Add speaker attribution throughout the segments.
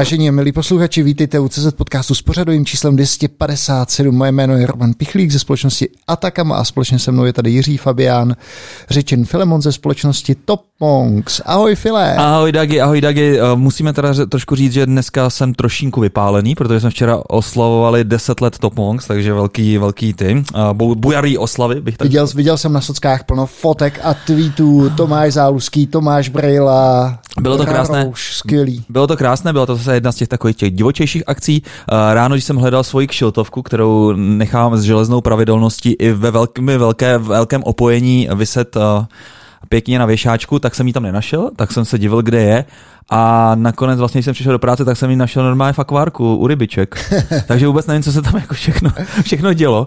Speaker 1: Vážení a milí posluchači, vítejte u CZ podcastu s pořadovým číslem 257. Moje jméno je Roman Pichlík ze společnosti Atakama a společně se mnou je tady Jiří Fabián, Řečen Filemon ze společnosti Top Monks. Ahoj File.
Speaker 2: Ahoj Dagi, ahoj Dagi. Eh, musíme teda trošku říct, že dneska jsem trošinku vypálený, protože jsme včera oslavovali 10 let Top Monks, takže velký, velký ty. Uh, bujarý oslavy bych tak
Speaker 1: viděl, viděl jsem na sockách plno fotek a tweetů Tomáš Záluský, Tomáš Brejla,
Speaker 2: bylo to krásné.
Speaker 1: skvělý.
Speaker 2: Bylo to krásné, bylo to zase jedna z těch takových těch divočejších akcí. Eh, ráno, když jsem hledal svoji kšiltovku, kterou nechám s železnou pravidelností i ve velkém, velké, velkém opojení vyset uh, pěkně na věšáčku, tak jsem ji tam nenašel, tak jsem se divil, kde je. A nakonec vlastně, když jsem přišel do práce, tak jsem ji našel normálně v akvárku u rybiček. Takže vůbec nevím, co se tam jako všechno, všechno dělo.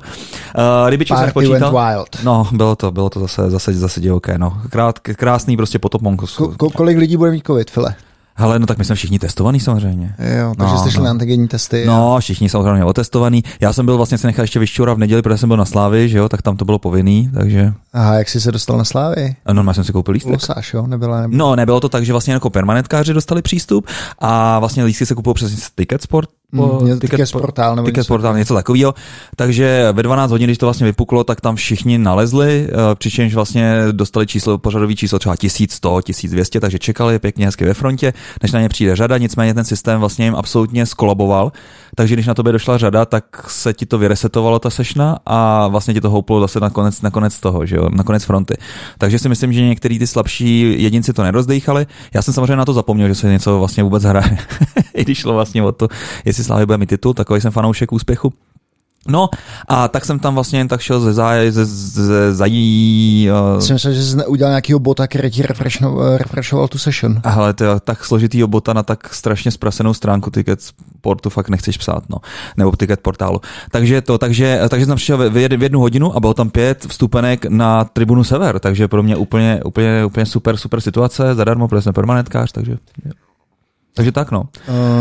Speaker 2: Uh, rybiček jsem počítal.
Speaker 1: wild.
Speaker 2: No, bylo to, bylo to zase, zase, zase divoké, no. Krát, krásný prostě potoponko.
Speaker 1: Ko, kolik lidí bude mít covid, File?
Speaker 2: Hele, no tak my jsme všichni testovaní samozřejmě.
Speaker 1: Jo, takže no, jste šli no. na antigenní testy.
Speaker 2: No, všichni samozřejmě otestovaní. Já jsem byl vlastně se nechal ještě vyšťura v neděli, protože jsem byl na Slávy, že jo, tak tam to bylo povinný, takže.
Speaker 1: Aha, jak jsi se dostal na Slávy?
Speaker 2: No, já jsem si koupil lístek.
Speaker 1: Losáš, jo, nebyla, nebyla.
Speaker 2: No, nebylo to tak, že vlastně jako permanentkáři dostali přístup a vlastně lístky se kupují přes Ticketsport,
Speaker 1: po mm, ticket, ticket portál, nebo
Speaker 2: ticket portál, něco takového. Takže ve 12 hodin, když to vlastně vypuklo, tak tam všichni nalezli, eh, přičemž vlastně dostali číslo, pořadový číslo třeba 1100, 1200, takže čekali pěkně hezky ve frontě, než na ně přijde řada, nicméně ten systém vlastně jim absolutně skolaboval, takže když na to by došla řada, tak se ti to vyresetovalo ta sešna a vlastně ti to houplo zase na konec, na konec toho, že jo, na konec fronty. Takže si myslím, že některý ty slabší jedinci to nerozdejchali. Já jsem samozřejmě na to zapomněl, že se něco vlastně vůbec hraje. I když šlo vlastně o to, jestli Slávy bude mít titul, takový jsem fanoušek úspěchu. No a tak jsem tam vlastně jen tak šel ze záje, ze, ze zají...
Speaker 1: Uh... Jsem myslel, že jsi udělal nějakýho bota, který ti refreshoval tu session.
Speaker 2: A hele, to je tak složitýho bota na tak strašně zprasenou stránku Ticket Sportu fakt nechceš psát, no. Nebo Ticket portálu. Takže to, takže, takže jsem přišel v, v jednu hodinu a bylo tam pět vstupenek na tribunu Sever, takže pro mě úplně, úplně, úplně super, super situace, zadarmo, protože jsem permanentkář, takže... Takže tak, no.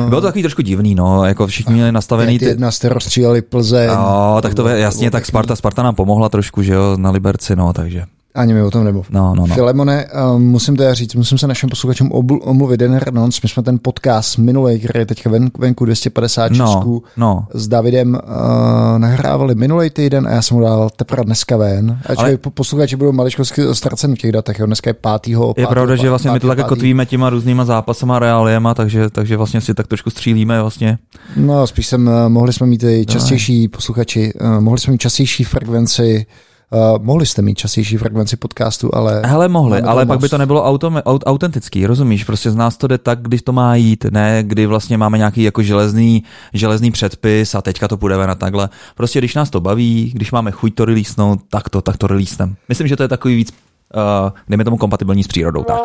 Speaker 2: Uh, Bylo to takový trošku divný, no, jako všichni měli nastavený...
Speaker 1: Ty... Jedna jste rozstříleli Plzeň.
Speaker 2: No, tak to jasně, tak Sparta, Sparta nám pomohla trošku, že jo, na Liberci, no, takže...
Speaker 1: Ani mi o tom nebo.
Speaker 2: No, no, no.
Speaker 1: Filemone, um, musím to říct, musím se našim posluchačům omluvit den Renons. My jsme ten podcast minulý, který je teďka ven, venku 256 no, no. s Davidem uh, nahrávali minulý týden a já jsem mu dal teprve dneska ven. A Ale... posluchači budou maličko ztraceni v těch datech, jo. dneska je pátýho.
Speaker 2: Je pravda, že vlastně pátýho, my to také kotvíme těma různýma zápasama, reáliema, takže, takže vlastně si tak trošku střílíme vlastně.
Speaker 1: No, spíš jsem, uh, mohli jsme mít i častější no. posluchači, uh, mohli jsme mít častější frekvenci Uh, mohli jste mít častější frekvenci podcastu, ale...
Speaker 2: Hele, mohli, ale pak by to nebylo autom, aut, autentický, rozumíš? Prostě z nás to jde tak, když to má jít, ne kdy vlastně máme nějaký jako železný, železný předpis a teďka to půjdeme na takhle. Prostě když nás to baví, když máme chuť to releasenout, tak to, tak to releasenem. Myslím, že to je takový víc uh, dejme tomu kompatibilní s přírodou. Tak,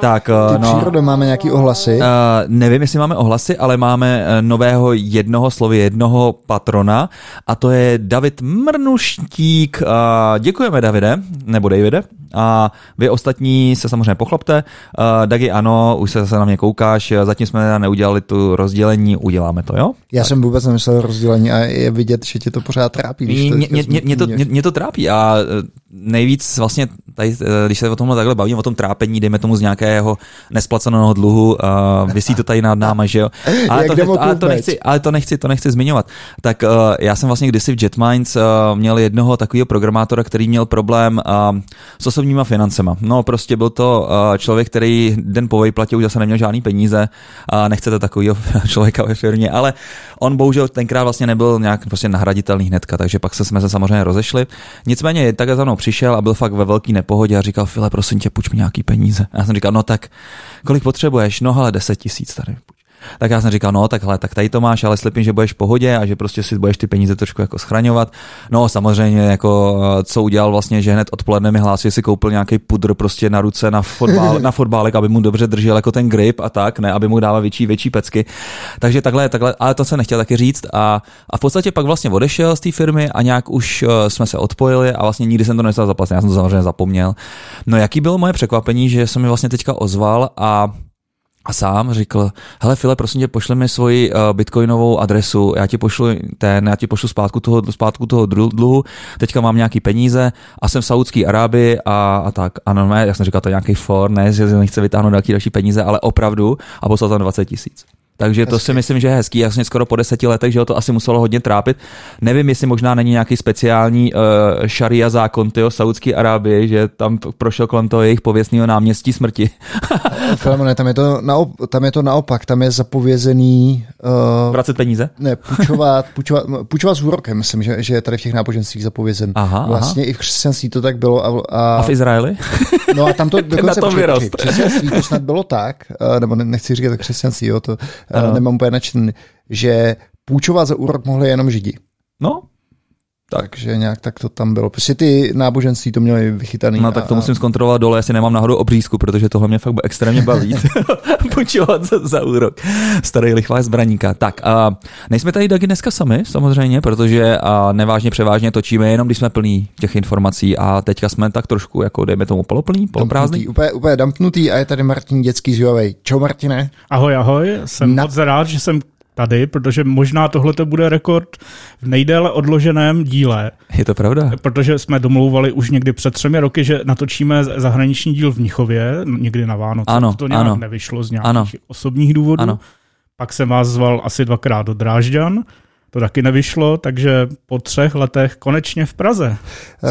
Speaker 1: tak uh, no, přírodou máme nějaký ohlasy? Uh,
Speaker 2: nevím, jestli máme ohlasy, ale máme nového jednoho slovy, jednoho patrona a to je David Mrnuštík. Uh, děkujeme, Davide, nebo Davide. A vy ostatní se samozřejmě pochlopte. Uh, Dagi, ano, už se zase na mě koukáš, zatím jsme neudělali tu rozdělení, uděláme to, jo?
Speaker 1: Já tak. jsem vůbec nemyslel rozdělení a je vidět, že tě to pořád trápí.
Speaker 2: Mě, mě, mě, mě, to, mě, mě to trápí a nejvíc vlastně, tady, eh, když se o tomhle takhle bavím, o tom trápení, dejme tomu z nějakého nesplaceného dluhu, uh, vysí to tady nad náma, že jo. Ale, to, ale, to, nechci, ale to, nechci, to nechci zmiňovat. Tak uh, já jsem vlastně kdysi v JetMinds uh, měl jednoho takového programátora, který měl problém uh, s osobníma financema. No prostě byl to uh, člověk, který den po vejplatě už zase neměl žádný peníze a nechcete takového člověka ve firmě, ale on bohužel tenkrát vlastně nebyl nějak prostě nahraditelný hnedka, takže pak se jsme se samozřejmě rozešli. Nicméně tak za mnou přišel a byl fakt ve velké nepohodě a říkal, File, prosím tě, půjč mi nějaký peníze. A já jsem říkal, no tak, kolik potřebuješ? No ale 10 tisíc tady. Tak já jsem říkal, no tak hele, tak tady to máš, ale slipím, že budeš v pohodě a že prostě si budeš ty peníze trošku jako schraňovat. No samozřejmě, jako co udělal vlastně, že hned odpoledne mi hlásil, že si koupil nějaký pudr prostě na ruce na, fotbál, na fotbálek, aby mu dobře držel jako ten grip a tak, ne, aby mu dával větší, větší pecky. Takže takhle, takhle, ale to jsem nechtěl taky říct a, a v podstatě pak vlastně odešel z té firmy a nějak už uh, jsme se odpojili a vlastně nikdy jsem to nestal zaplatit, já jsem to samozřejmě zapomněl. No jaký bylo moje překvapení, že jsem mi vlastně teďka ozval a a sám řekl, hele File, prosím tě, pošle mi svoji uh, bitcoinovou adresu, já ti pošlu ten, já ti pošlu zpátku toho, zpátku toho dluhu, teďka mám nějaký peníze a jsem v Saudské Arábii a, a tak. A normálně, jak jsem říkal, to je nějaký for, ne, že nechce vytáhnout nějaký další peníze, ale opravdu a poslal tam 20 tisíc. Takže to hezký. si myslím, že je hezký. Jasně skoro po deseti letech, že ho to asi muselo hodně trápit. Nevím, jestli možná není nějaký speciální uh, šaria zákon tyjo, Saudské Arábie, že tam prošel kolem toho jejich pověstného náměstí smrti.
Speaker 1: Filemone, tam je, to naop- tam je to naopak, tam je zapovězený...
Speaker 2: Uh, Vracet peníze?
Speaker 1: Ne, půjčovat, půjčovat, půjčovat s úrokem, myslím, že, že je tady v těch náboženstvích zapovězen. Aha, vlastně aha. i v křesťanství to tak bylo. A,
Speaker 2: a, a v Izraeli?
Speaker 1: No a tam to dokonce... Na tom vyrost. Křesťanství to snad bylo tak, uh, nebo nechci říkat křesťanství, jo, to ano. nemám úplně načten, že půjčovat za úrok mohli jenom židi.
Speaker 2: No,
Speaker 1: takže nějak tak to tam bylo. Prostě ty náboženství to měly vychytaný.
Speaker 2: No tak to a... musím zkontrolovat dole, jestli nemám náhodou obřízku, protože tohle mě fakt extrémně baví. Půjčovat za, za úrok. Starý lichvá zbraníka. Tak, a nejsme tady taky dneska sami, samozřejmě, protože a nevážně převážně točíme jenom, když jsme plní těch informací a teďka jsme tak trošku, jako dejme tomu poloplný, poloprázdný.
Speaker 1: Úplně, úplně dampnutý a je tady Martin Dětský z Čau Martine.
Speaker 3: Ahoj, ahoj, jsem Na... moc rád, že jsem tady, protože možná tohle to bude rekord v nejdéle odloženém díle.
Speaker 2: Je to pravda.
Speaker 3: Protože jsme domlouvali už někdy před třemi roky, že natočíme zahraniční díl v Mnichově, někdy na Vánoce.
Speaker 2: Ano,
Speaker 3: to nějak
Speaker 2: ano.
Speaker 3: nevyšlo z nějakých ano. osobních důvodů. Ano. Pak jsem vás zval asi dvakrát do Drážďan to taky nevyšlo, takže po třech letech konečně v Praze.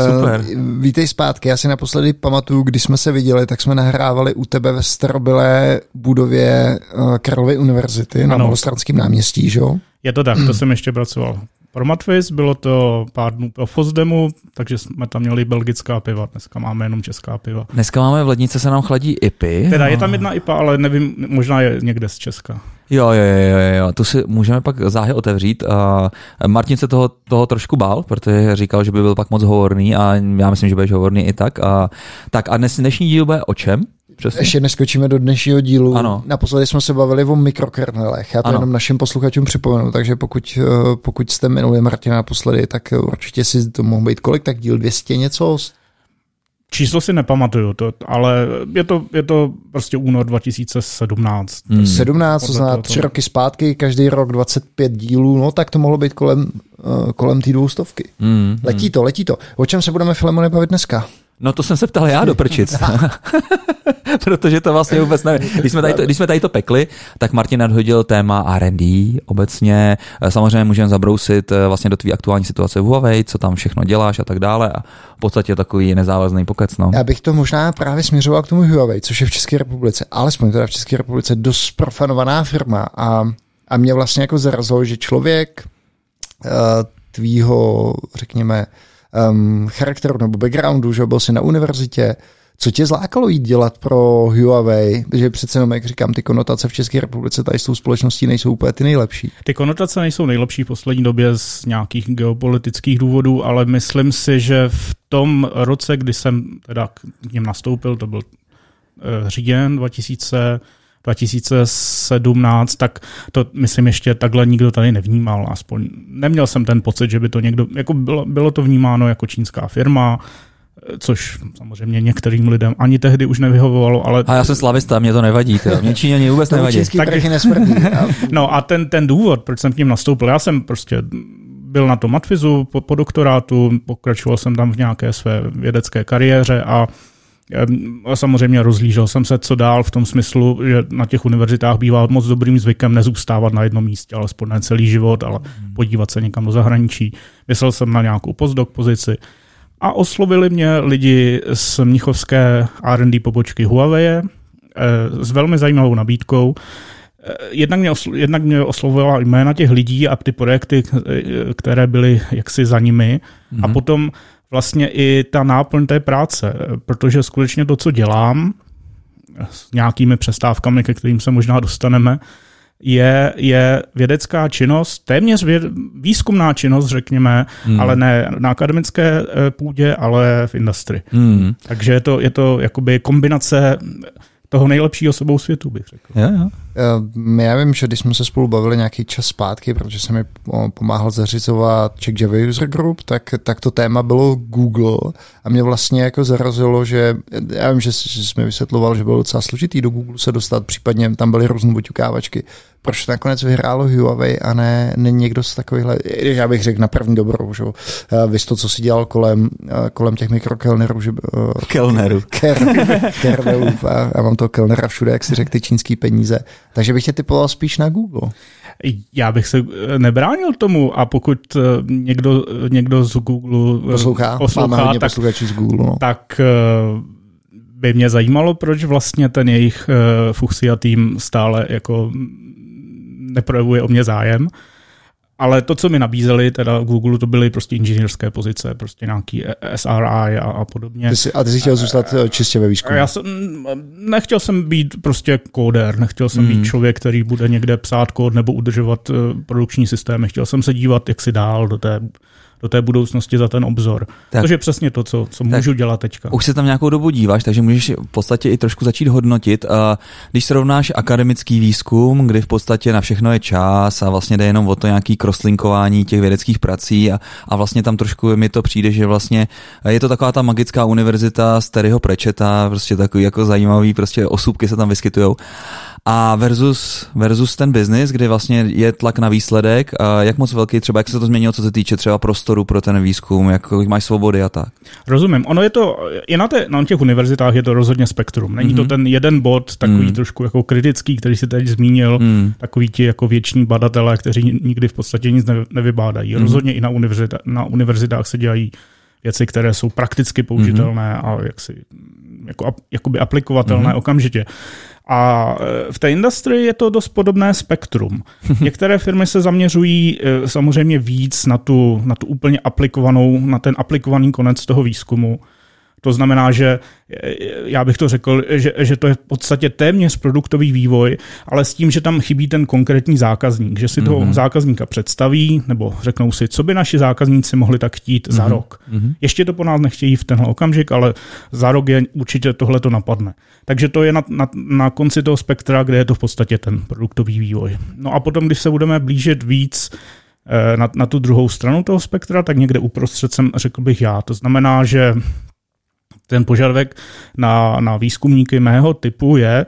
Speaker 1: Super. Uh, vítej zpátky, já si naposledy pamatuju, když jsme se viděli, tak jsme nahrávali u tebe ve starobylé budově uh, Karlovy univerzity na Malostranském náměstí, že jo?
Speaker 3: Je to tak, to jsem ještě pracoval pro Matvis, bylo to pár dnů pro Fosdemu, takže jsme tam měli belgická piva, dneska máme jenom česká piva.
Speaker 2: Dneska máme v lednice, se nám chladí IPy.
Speaker 3: Teda je tam jedna IPA, ale nevím, možná je někde z Česka.
Speaker 2: Jo, jo, jo, jo, jo, tu si můžeme pak záhy otevřít. Uh, Martin se toho, toho trošku bál, protože říkal, že by byl pak moc hovorný a já myslím, že budeš hovorný i tak. A, tak a dnes, dnešní díl bude o čem?
Speaker 1: Přesně. Ještě neskočíme do dnešního dílu. Ano. Naposledy jsme se bavili o mikrokernelech. Já to ano. jenom našim posluchačům připomenu, takže pokud, eh, pokud jste minuli Martina naposledy, tak určitě si to mohl být kolik, tak díl 200 něco?
Speaker 3: Číslo si nepamatuju, to, ale je to, je to prostě únor 2017.
Speaker 1: Hmm. 17, to znamená tři roky zpátky, každý rok 25 dílů, no tak to mohlo být kolem, uh, kolem té dvoustovky. Hmm. Letí to, letí to. O čem se budeme, Filemone, bavit dneska?
Speaker 2: No to jsem se ptal já do prčic. Protože to vlastně vůbec nevím. Když jsme, tady to, když jsme tady to pekli, tak Martin nadhodil téma R&D obecně. Samozřejmě můžeme zabrousit eh, vlastně do tvý aktuální situace v Huawei, co tam všechno děláš a tak dále. A v podstatě takový nezávazný pokec. No.
Speaker 1: Já bych to možná právě směřoval k tomu Huawei, což je v České republice, alespoň teda v České republice dost profanovaná firma. A, a mě vlastně jako zarazilo, že člověk uh, tvýho, řekněme, um, charakteru nebo backgroundu, že byl jsi na univerzitě, co tě zlákalo jít dělat pro Huawei? Že přece jenom, jak říkám, ty konotace v České republice tady s tou společností nejsou úplně ty nejlepší.
Speaker 3: Ty konotace nejsou nejlepší v poslední době z nějakých geopolitických důvodů, ale myslím si, že v tom roce, kdy jsem teda k něm nastoupil, to byl uh, říjen 2000, 2017, tak to myslím ještě takhle nikdo tady nevnímal. Aspoň neměl jsem ten pocit, že by to někdo, jako bylo, bylo to vnímáno jako čínská firma, což samozřejmě některým lidem ani tehdy už nevyhovovalo, ale...
Speaker 2: A já jsem slavista, mě to nevadí, to. mě Číňani vůbec to nevadí.
Speaker 1: Tak...
Speaker 3: no a ten, ten důvod, proč jsem k ním nastoupil, já jsem prostě byl na tom matfizu po, po doktorátu, pokračoval jsem tam v nějaké své vědecké kariéře a a samozřejmě rozlížel jsem se, co dál v tom smyslu, že na těch univerzitách bývá moc dobrým zvykem nezůstávat na jednom místě, alespoň ne celý život, ale hmm. podívat se někam do zahraničí. Myslel jsem na nějakou postdoc pozici a oslovili mě lidi z mnichovské R&D pobočky Huawei eh, s velmi zajímavou nabídkou. Eh, jednak mě, oslo, jednak mě oslovila jména těch lidí a ty projekty, eh, které byly jaksi za nimi. Mm-hmm. A mhm. potom vlastně i ta náplň té práce, protože skutečně to, co dělám, s nějakými přestávkami, ke kterým se možná dostaneme, je, je vědecká činnost, téměř věd, výzkumná činnost, řekněme, hmm. ale ne na akademické eh, půdě, ale v industrii. Hmm. Takže je to, je to jakoby kombinace toho nejlepšího sebou světu, bych řekl.
Speaker 2: Jo, jo.
Speaker 1: Eh, já vím, že když jsme se spolu bavili nějaký čas zpátky, protože jsem mi pomáhal zařizovat Czech Java User Group, tak, tak to téma bylo Google a mě vlastně jako zarazilo, že já vím, že, že jsi mi vysvětloval, že bylo docela složitý do Google se dostat, případně tam byly různé buťukávačky. Proč nakonec vyhrálo Huawei a ne, ne někdo z takovýchhle, já bych řekl na první dobrou, že eh, vy to, co si dělal kolem, eh, kolem těch mikrokelnerů, že...
Speaker 2: Kelnerů.
Speaker 1: Kelnerů. Já mám toho kelnera všude, jak si řekl, ty čínský peníze takže bych tě typoval spíš na Google.
Speaker 3: Já bych se eh, nebránil tomu a pokud eh, někdo, někdo z Google
Speaker 1: eh, poslouchá, poslouchá máme hodně tak, z Google, no.
Speaker 3: tak by mě zajímalo, proč vlastně ten jejich Fuchsia tým stále jako neprojevuje o mě zájem. Ale to, co mi nabízeli, teda Google, to byly prostě inženýrské pozice, prostě nějaký SRI a, a podobně.
Speaker 1: Ty jsi, a ty jsi chtěl zůstat eh, čistě ve výzkumu?
Speaker 3: Já jsem, nechtěl jsem být prostě kóder, nechtěl jsem mm. být člověk, který bude někde psát kód nebo udržovat eh, produkční systémy. Chtěl jsem se dívat, jak si dál do té do té budoucnosti za ten obzor. Tak. To je přesně to, co, co můžu tak. dělat teďka.
Speaker 2: Už se tam nějakou dobu díváš, takže můžeš v podstatě i trošku začít hodnotit. Když srovnáš akademický výzkum, kdy v podstatě na všechno je čas a vlastně jde jenom o to nějaký crosslinkování těch vědeckých prací a, a vlastně tam trošku mi to přijde, že vlastně je to taková ta magická univerzita z Terryho Prečeta, prostě takový jako zajímavý, prostě osůbky se tam vyskytují a versus, versus ten business, kdy vlastně je tlak na výsledek, a jak moc velký třeba, jak se to změnilo, co se týče třeba prostoru pro ten výzkum, jak máš svobody a tak.
Speaker 3: Rozumím. Ono je to, i na, té, na těch univerzitách je to rozhodně spektrum. Není mm-hmm. to mhm. ten jeden bod, takový mm. trošku jako kritický, který si teď zmínil, mm. takový ti jako věční badatelé, kteří nikdy v podstatě nic nevybádají. Mm. Rozhodně i na, univerzita, na univerzitách se dělají věci, které jsou prakticky použitelné mm-hmm. a jaksi, jako, jakoby aplikovatelné mm-hmm. okamžitě. A e, v té industrii je to dost podobné spektrum. Některé firmy se zaměřují e, samozřejmě víc na tu, na tu úplně aplikovanou, na ten aplikovaný konec toho výzkumu. To znamená, že já bych to řekl, že, že to je v podstatě téměř produktový vývoj, ale s tím, že tam chybí ten konkrétní zákazník, že si mm-hmm. toho mhm. zákazníka představí, nebo řeknou si, co by naši zákazníci mohli tak chtít mm-hmm. za mhm. rok. Mm-hmm. Ještě to po nás nechtějí v tenhle okamžik, ale za rok je určitě tohle to napadne. Takže to je na, na, na konci toho spektra, kde je to v podstatě ten produktový vývoj. No a potom, když se budeme blížit víc eh, na, na tu druhou stranu toho spektra, tak někde uprostřed jsem řekl bych já. To znamená, že ten požadavek na, na výzkumníky mého typu je,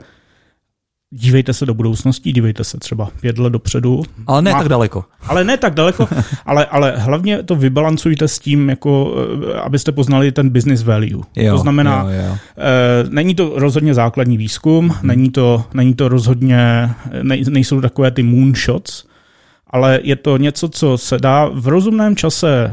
Speaker 3: dívejte se do budoucnosti, dívejte se třeba pět let dopředu.
Speaker 2: Ale ne Má, tak daleko.
Speaker 3: Ale ne tak daleko, ale, ale hlavně to vybalancujte s tím, jako, eh, abyste poznali ten business value. Jo, to znamená, jo, jo. E, není to rozhodně základní výzkum, hmm. není, to, není to rozhodně, ne, nejsou takové ty moonshots, ale je to něco, co se dá v rozumném čase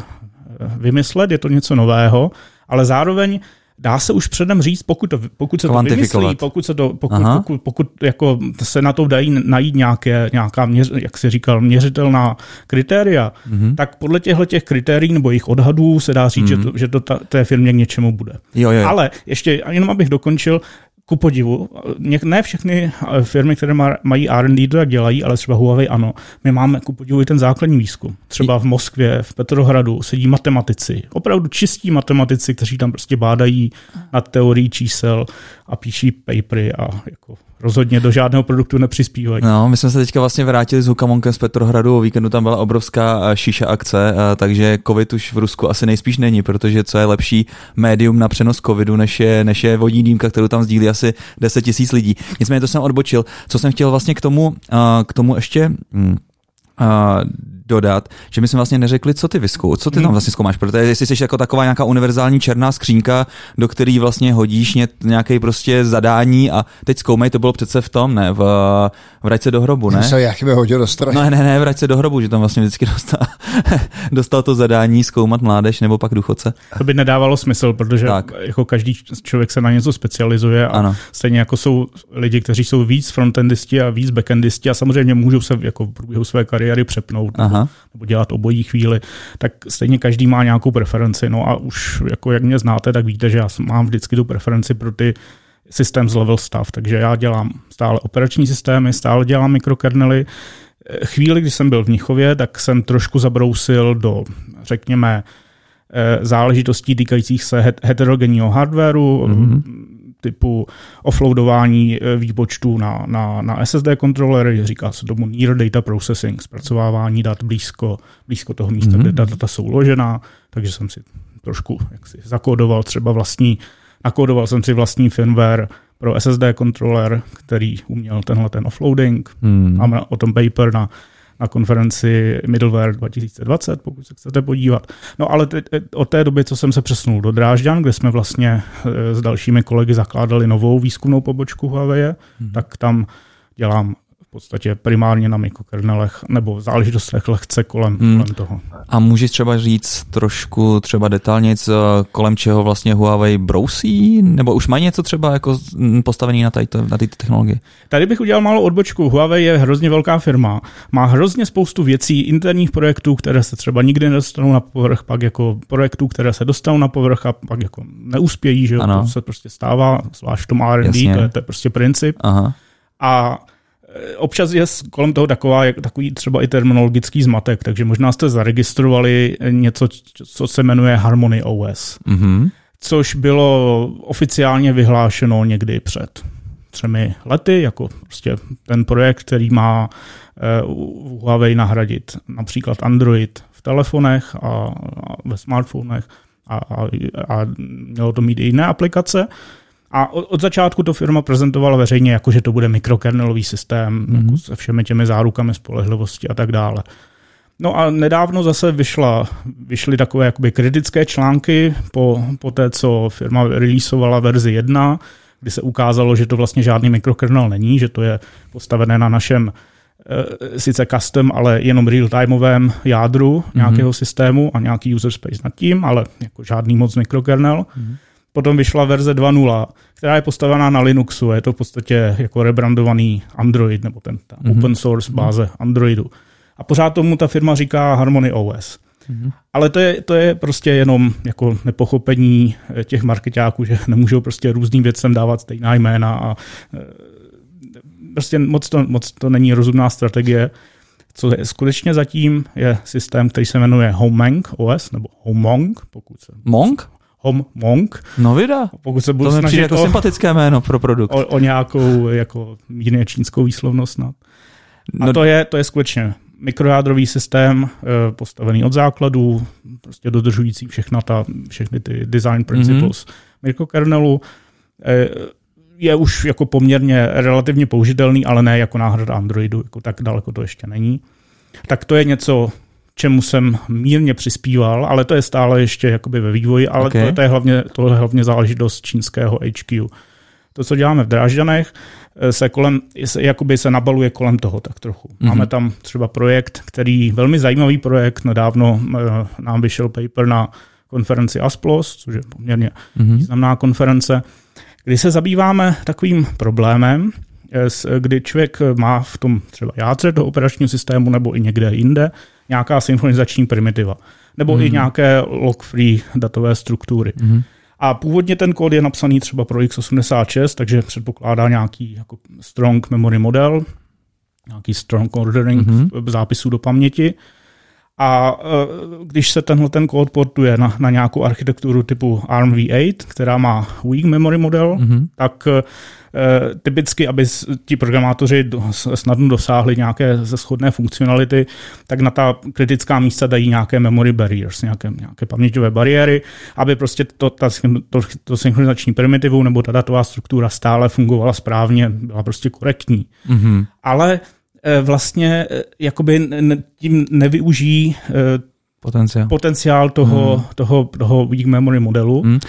Speaker 3: vymyslet, je to něco nového, ale zároveň dá se už předem říct, pokud, to, pokud se to vymyslí, pokud se, to, pokud, pokud, pokud jako se na to dají najít nějaké, nějaká, měř, jak si říkal, měřitelná kritéria, mm-hmm. tak podle těchto těch kritérií nebo jejich odhadů se dá říct, mm-hmm. že to, že to ta, té firmě k něčemu bude.
Speaker 2: Jo, jo.
Speaker 3: Ale ještě, jenom abych dokončil, ku podivu, ne všechny firmy, které mají R&D, to tak dělají, ale třeba Huawei ano. My máme ku podivu i ten základní výzkum. Třeba v Moskvě, v Petrohradu sedí matematici, opravdu čistí matematici, kteří tam prostě bádají nad teorií čísel a píší papery a jako rozhodně do žádného produktu nepřispívají.
Speaker 2: No, my jsme se teďka vlastně vrátili s Hukamonkem z Petrohradu, o víkendu tam byla obrovská šíša akce, takže covid už v Rusku asi nejspíš není, protože co je lepší médium na přenos covidu, než je, než je vodní dýmka, kterou tam sdílí asi 10 tisíc lidí. Nicméně to jsem odbočil. Co jsem chtěl vlastně k tomu, k tomu ještě hm, dodat, že my jsme vlastně neřekli, co ty vyskou, co ty tam hmm. vlastně zkoumáš, protože jestli jsi jako taková nějaká univerzální černá skřínka, do který vlastně hodíš nějaký prostě zadání a teď zkoumej, to bylo přece v tom, ne, v, vrať se do hrobu, ne?
Speaker 1: Se jak by hodil do stroje.
Speaker 2: Ne, ne, ne, vrať se do hrobu, že tam vlastně vždycky dostal, dostal to zadání zkoumat mládež nebo pak důchodce.
Speaker 3: To by nedávalo smysl, protože tak. jako každý člověk se na něco specializuje a ano. stejně jako jsou lidi, kteří jsou víc frontendisti a víc backendisti a samozřejmě můžou se jako v průběhu své kariéry přepnout. Aha nebo dělat obojí chvíli, tak stejně každý má nějakou preferenci. No a už jako jak mě znáte, tak víte, že já mám vždycky tu preferenci pro ty systém z level stav, takže já dělám stále operační systémy, stále dělám mikrokernely. Chvíli, kdy jsem byl v Mnichově, tak jsem trošku zabrousil do, řekněme, eh, záležitostí týkajících se heterogenního hardwareu, mm-hmm typu offloadování výpočtů na, na, na SSD kontrolery, říká se tomu Near Data Processing, zpracovávání dat blízko, blízko toho místa, mm-hmm. kde ta data jsou uložená, takže jsem si trošku jak si zakódoval třeba vlastní, nakódoval jsem si vlastní firmware pro SSD kontroler, který uměl tenhle ten offloading. Hmm. Máme o tom paper na, na konferenci Middleware 2020, pokud se chcete podívat. No ale te, od té doby, co jsem se přesunul do Drážďan, kde jsme vlastně e, s dalšími kolegy zakládali novou výzkumnou pobočku Huawei, hmm. tak tam dělám podstatě primárně na mikrokernelech nebo v záležitostech lehce kolem, hmm. kolem toho.
Speaker 2: A můžeš třeba říct trošku třeba detailně, kolem čeho vlastně Huawei brousí? Nebo už mají něco třeba jako postavený na, této, na této technologii?
Speaker 3: Tady bych udělal malou odbočku. Huawei je hrozně velká firma. Má hrozně spoustu věcí, interních projektů, které se třeba nikdy nedostanou na povrch, pak jako projektů, které se dostanou na povrch a pak jako neuspějí, že ano. to se prostě stává, zvlášť v tom R&D, to je, to je prostě princip. Aha. A Eh, občas je kolem toho taková, takový třeba i terminologický zmatek, takže možná jste zaregistrovali něco, co se jmenuje Harmony OS, mm-hmm. což bylo oficiálně vyhlášeno někdy před třemi lety, jako prostě ten projekt, který má uh, Huawei nahradit například Android v telefonech a, a ve smartfonech a, a, a mělo to mít i jiné aplikace. A od, od začátku to firma prezentovala veřejně jako, že to bude mikrokernelový systém mm-hmm. jako se všemi těmi zárukami spolehlivosti a tak dále. No a nedávno zase vyšla, vyšly takové jakoby kritické články po, po té, co firma releasovala verzi 1, kdy se ukázalo, že to vlastně žádný mikrokernel není, že to je postavené na našem e, sice custom, ale jenom real-timeovém jádru mm-hmm. nějakého systému a nějaký user space nad tím, ale jako žádný moc mikrokernel. Mm-hmm. Potom vyšla verze 2.0, která je postavená na Linuxu. Je to v podstatě jako rebrandovaný Android, nebo ten ta mm-hmm. open source báze mm-hmm. Androidu. A pořád tomu ta firma říká Harmony OS. Mm-hmm. Ale to je, to je prostě jenom jako nepochopení eh, těch marketáků, že nemůžou prostě různým věcem dávat stejná jména a eh, prostě moc to, moc to není rozumná strategie. Co je skutečně zatím, je systém, který se jmenuje Homeng OS, nebo Homong, pokud se...
Speaker 2: Mong?
Speaker 3: Hom Monk.
Speaker 2: No vida.
Speaker 3: Pokud se budu
Speaker 2: to
Speaker 3: mi
Speaker 2: přijde jako o, sympatické jméno pro produkt.
Speaker 3: O, o nějakou jako mírně čínskou výslovnost snad. A no, to, je, to je skutečně mikrojádrový systém eh, postavený od základů, prostě dodržující všechna ta, všechny ty design principles mm-hmm. mikrokernelu. Eh, je už jako poměrně relativně použitelný, ale ne jako náhrada Androidu, jako tak daleko to ještě není. Tak to je něco čemu jsem mírně přispíval, ale to je stále ještě jakoby ve vývoji, ale okay. to, to, je hlavně, to je hlavně záležitost čínského HQ. To, co děláme v Drážďanech, eh, se kolem, se, jakoby se nabaluje kolem toho tak trochu. Mm-hmm. Máme tam třeba projekt, který, velmi zajímavý projekt, nedávno uh, nám vyšel paper na konferenci ASPLOS, což je poměrně mm-hmm. významná konference, kdy se zabýváme takovým problémem, eh, kdy člověk má v tom třeba jádře toho operačního systému nebo i někde jinde nějaká synchronizační primitiva, nebo mm. i mhm. nějaké log-free datové struktury. Mm. A původně ten kód je napsaný třeba pro x86, takže předpokládá nějaký jako strong memory model, nějaký strong ordering mm-hmm. zápisů do paměti. A e, když se tenhle ten kód portuje na, na nějakou architekturu typu ARMv8, která má weak memory model, mm-hmm. tak Eh, typicky, aby ti programátoři snadno dosáhli nějaké schodné funkcionality, tak na ta kritická místa dají nějaké memory barriers, nějaké, nějaké paměťové bariéry, aby prostě to, ta, to, to synchronizační primitivu nebo ta datová struktura stále fungovala správně, byla prostě korektní. Mm-hmm. Ale eh, vlastně eh, jakoby tím nevyužijí
Speaker 2: Potenciál.
Speaker 3: Potenciál toho, hmm. toho, toho weak memory modelu. Hmm.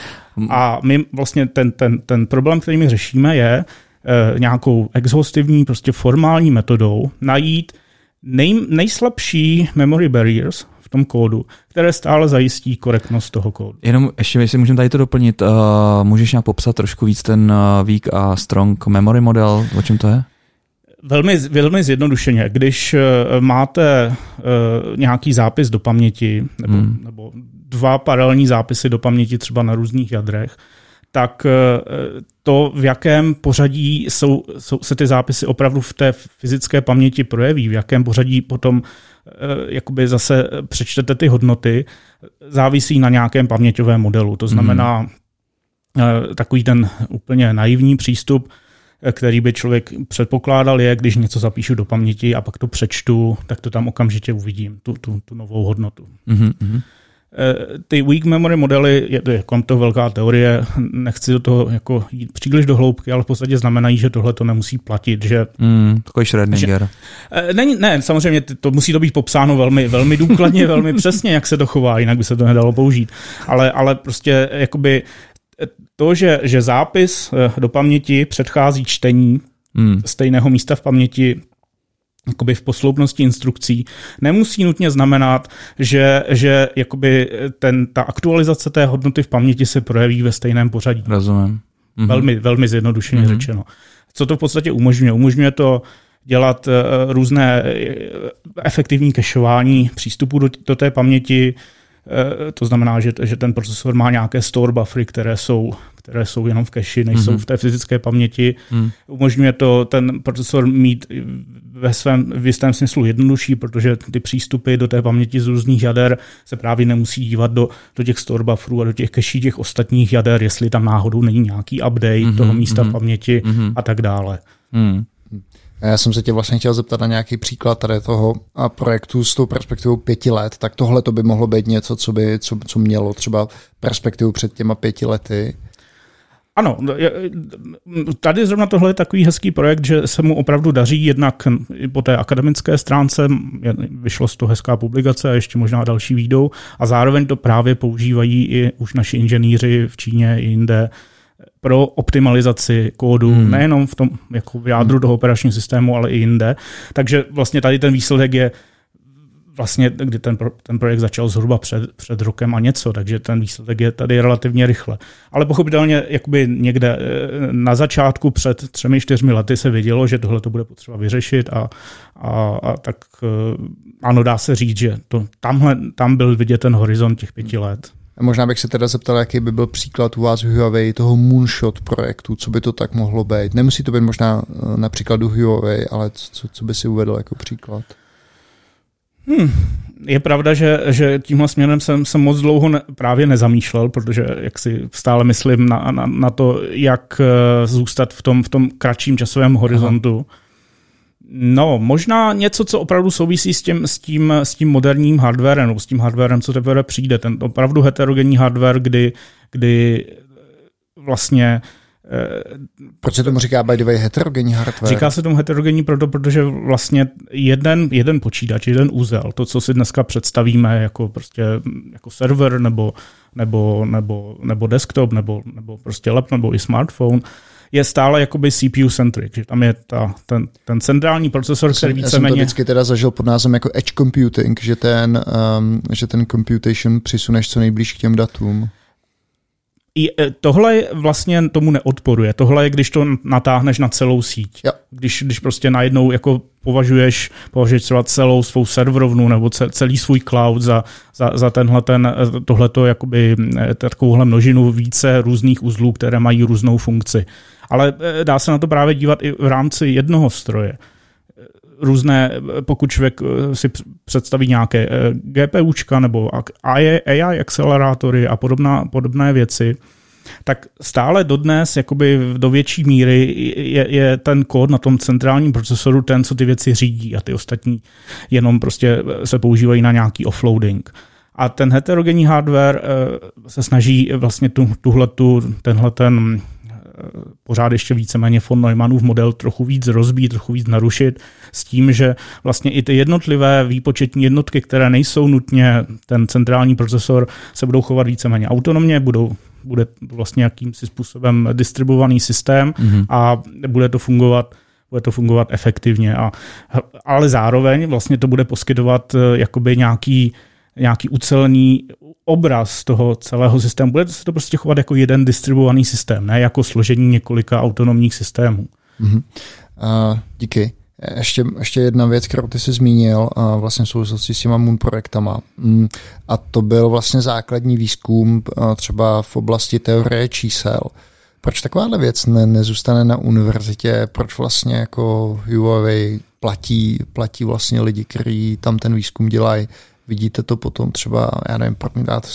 Speaker 3: A my vlastně ten, ten, ten problém, který my řešíme, je e, nějakou exhaustivní, prostě formální metodou najít nej, nejslabší memory barriers v tom kódu, které stále zajistí korektnost toho kódu.
Speaker 2: Jenom ještě, jestli můžeme tady to doplnit, uh, můžeš nějak popsat trošku víc ten uh, weak a strong memory model, o čem to je?
Speaker 3: Velmi, velmi zjednodušeně, když eh, máte uh, nějaký zápis do paměti nebo, hmm. nebo dva paralelní zápisy do paměti třeba na různých jadrech, tak uh, to, v jakém pořadí jsou, jsou, se ty zápisy opravdu v té fyzické paměti projeví, v jakém pořadí potom jakoby zase přečtete ty hodnoty, závisí na nějakém paměťovém modelu. To znamená, hmm takový ten úplně naivní přístup, který by člověk předpokládal, je, když něco zapíšu do paměti a pak to přečtu, tak to tam okamžitě uvidím, tu, tu, tu novou hodnotu. Mm-hmm. Ty weak memory modely, je to, je to velká teorie, nechci do toho jako jít příliš do hloubky, ale v podstatě znamenají, že tohle to nemusí platit. Že,
Speaker 2: mm, takový Schrödinger.
Speaker 3: Eh, ne, ne, samozřejmě to musí to být popsáno velmi, velmi důkladně, velmi přesně, jak se to chová, jinak by se to nedalo použít. Ale, ale prostě jakoby to, že, že zápis eh, do paměti předchází čtení hmm. stejného místa v paměti, jakoby v posloupnosti instrukcí, nemusí nutně znamenat, že, že jakoby ten, ta aktualizace té hodnoty v paměti se projeví ve stejném pořadí.
Speaker 2: Rozumím.
Speaker 3: Mhm. Velmi, velmi zjednodušeně mhm. řečeno. Co to v podstatě umožňuje? Umožňuje to dělat uh, různé eh, efektivní kešování přístupu do, do té paměti, Eh, to znamená, že, že ten procesor má nějaké store buffery, které jsou, které jsou jenom v cache, nejsou mm-hmm. v té fyzické paměti. Mm. Umožňuje to ten procesor mít ve svém v jistém smyslu jednodušší, protože ty přístupy do té paměti z různých jader se právě nemusí dívat do, do těch store bufferů a do těch cache těch ostatních jader, jestli tam náhodou není nějaký update mm-hmm, toho místa mm-hmm. v paměti mm-hmm. a tak dále. Mm.
Speaker 1: Já jsem se tě vlastně chtěl zeptat na nějaký příklad tady toho projektu s tou perspektivou pěti let, tak tohle to by mohlo být něco, co by co, co mělo třeba perspektivu před těma pěti lety.
Speaker 3: Ano, tady zrovna tohle je takový hezký projekt, že se mu opravdu daří jednak po té akademické stránce, vyšlo z toho hezká publikace a ještě možná další výjdou a zároveň to právě používají i už naši inženýři v Číně i jinde pro optimalizaci kódu, hmm. nejenom v tom jako v jádru hmm. toho operačního systému, ale i jinde. Takže vlastně tady ten výsledek je vlastně, kdy ten, ten projekt začal zhruba před, před rokem a něco, takže ten výsledek je tady relativně rychle. Ale pochopitelně jakoby někde eh, na začátku před třemi, čtyřmi lety se vědělo, že tohle to bude potřeba vyřešit a, a, a tak eh, ano, dá se říct, že to, tamhle, tam byl vidět ten horizont těch pěti let.
Speaker 1: Možná bych se teda zeptal, jaký by byl příklad u vás Huawei toho moonshot projektu, co by to tak mohlo být. Nemusí to být možná eh, na příkladu Huawei, ale co, co by si uvedl jako příklad?
Speaker 3: Hmm. Je pravda, že, že tímhle směrem jsem, jsem moc dlouho ne, právě nezamýšlel, protože jak si stále myslím na, na, na to, jak eh, zůstat v tom, v tom kratším časovém horizontu. Aha. No, možná něco, co opravdu souvisí s tím, s tím, s tím moderním hardwarem, nebo s tím hardwarem, co teprve přijde. Ten opravdu heterogenní hardware, kdy, kdy vlastně
Speaker 1: eh, proč se tomu říká by the way heterogenní hardware?
Speaker 3: Říká se tomu heterogenní proto, protože vlastně jeden, jeden počítač, jeden úzel, to, co si dneska představíme jako prostě jako server nebo, nebo, nebo, nebo desktop, nebo, nebo prostě lap, nebo i smartphone, je stále jakoby CPU-centric, že tam je ta, ten, ten centrální procesor, který víceméně... Já jsem to
Speaker 1: vždycky teda zažil pod názvem jako edge computing, že ten, um, že ten computation přisuneš co nejblíž k těm datům.
Speaker 3: I e, tohle vlastně tomu neodporuje. Tohle je, když to natáhneš na celou síť.
Speaker 1: Jo.
Speaker 3: Když, když prostě najednou jako považuješ, považuješ třeba celou svou serverovnu nebo celý svůj cloud za, za, za tenhle ten, e, tohleto jakoby e, takovouhle množinu více různých uzlů, které mají různou funkci. Ale dá se na to právě dívat i v rámci jednoho stroje různé, pokud člověk si představí nějaké GPUčka nebo AI akcelerátory a podobná, podobné věci, tak stále dodnes jakoby do větší míry je, je ten kód na tom centrálním procesoru ten, co ty věci řídí a ty ostatní jenom prostě se používají na nějaký offloading. A ten heterogenní hardware se snaží vlastně tu, tuhletu, tenhle ten pořád ještě víceméně von Neumannův model trochu víc rozbít, trochu víc narušit s tím, že vlastně i ty jednotlivé výpočetní jednotky, které nejsou nutně ten centrální procesor, se budou chovat víceméně autonomně, budou bude vlastně jakýmsi způsobem distribuovaný systém mm-hmm. a bude to fungovat bude to fungovat efektivně. A, ale zároveň vlastně to bude poskytovat eh, jakoby nějaký nějaký ucelený obraz toho celého systému. Bude se to prostě chovat jako jeden distribuovaný systém, ne jako složení několika autonomních systémů.
Speaker 1: Mm-hmm. Uh, díky. Ještě, ještě jedna věc, kterou ty jsi zmínil, uh, vlastně v souvislosti s těma Moon projektama. Mm, a to byl vlastně základní výzkum uh, třeba v oblasti teorie čísel. Proč takováhle věc ne, nezůstane na univerzitě? Proč vlastně jako Huawei platí, platí vlastně lidi, kteří tam ten výzkum dělají? Vidíte to potom třeba, já nevím, promítát,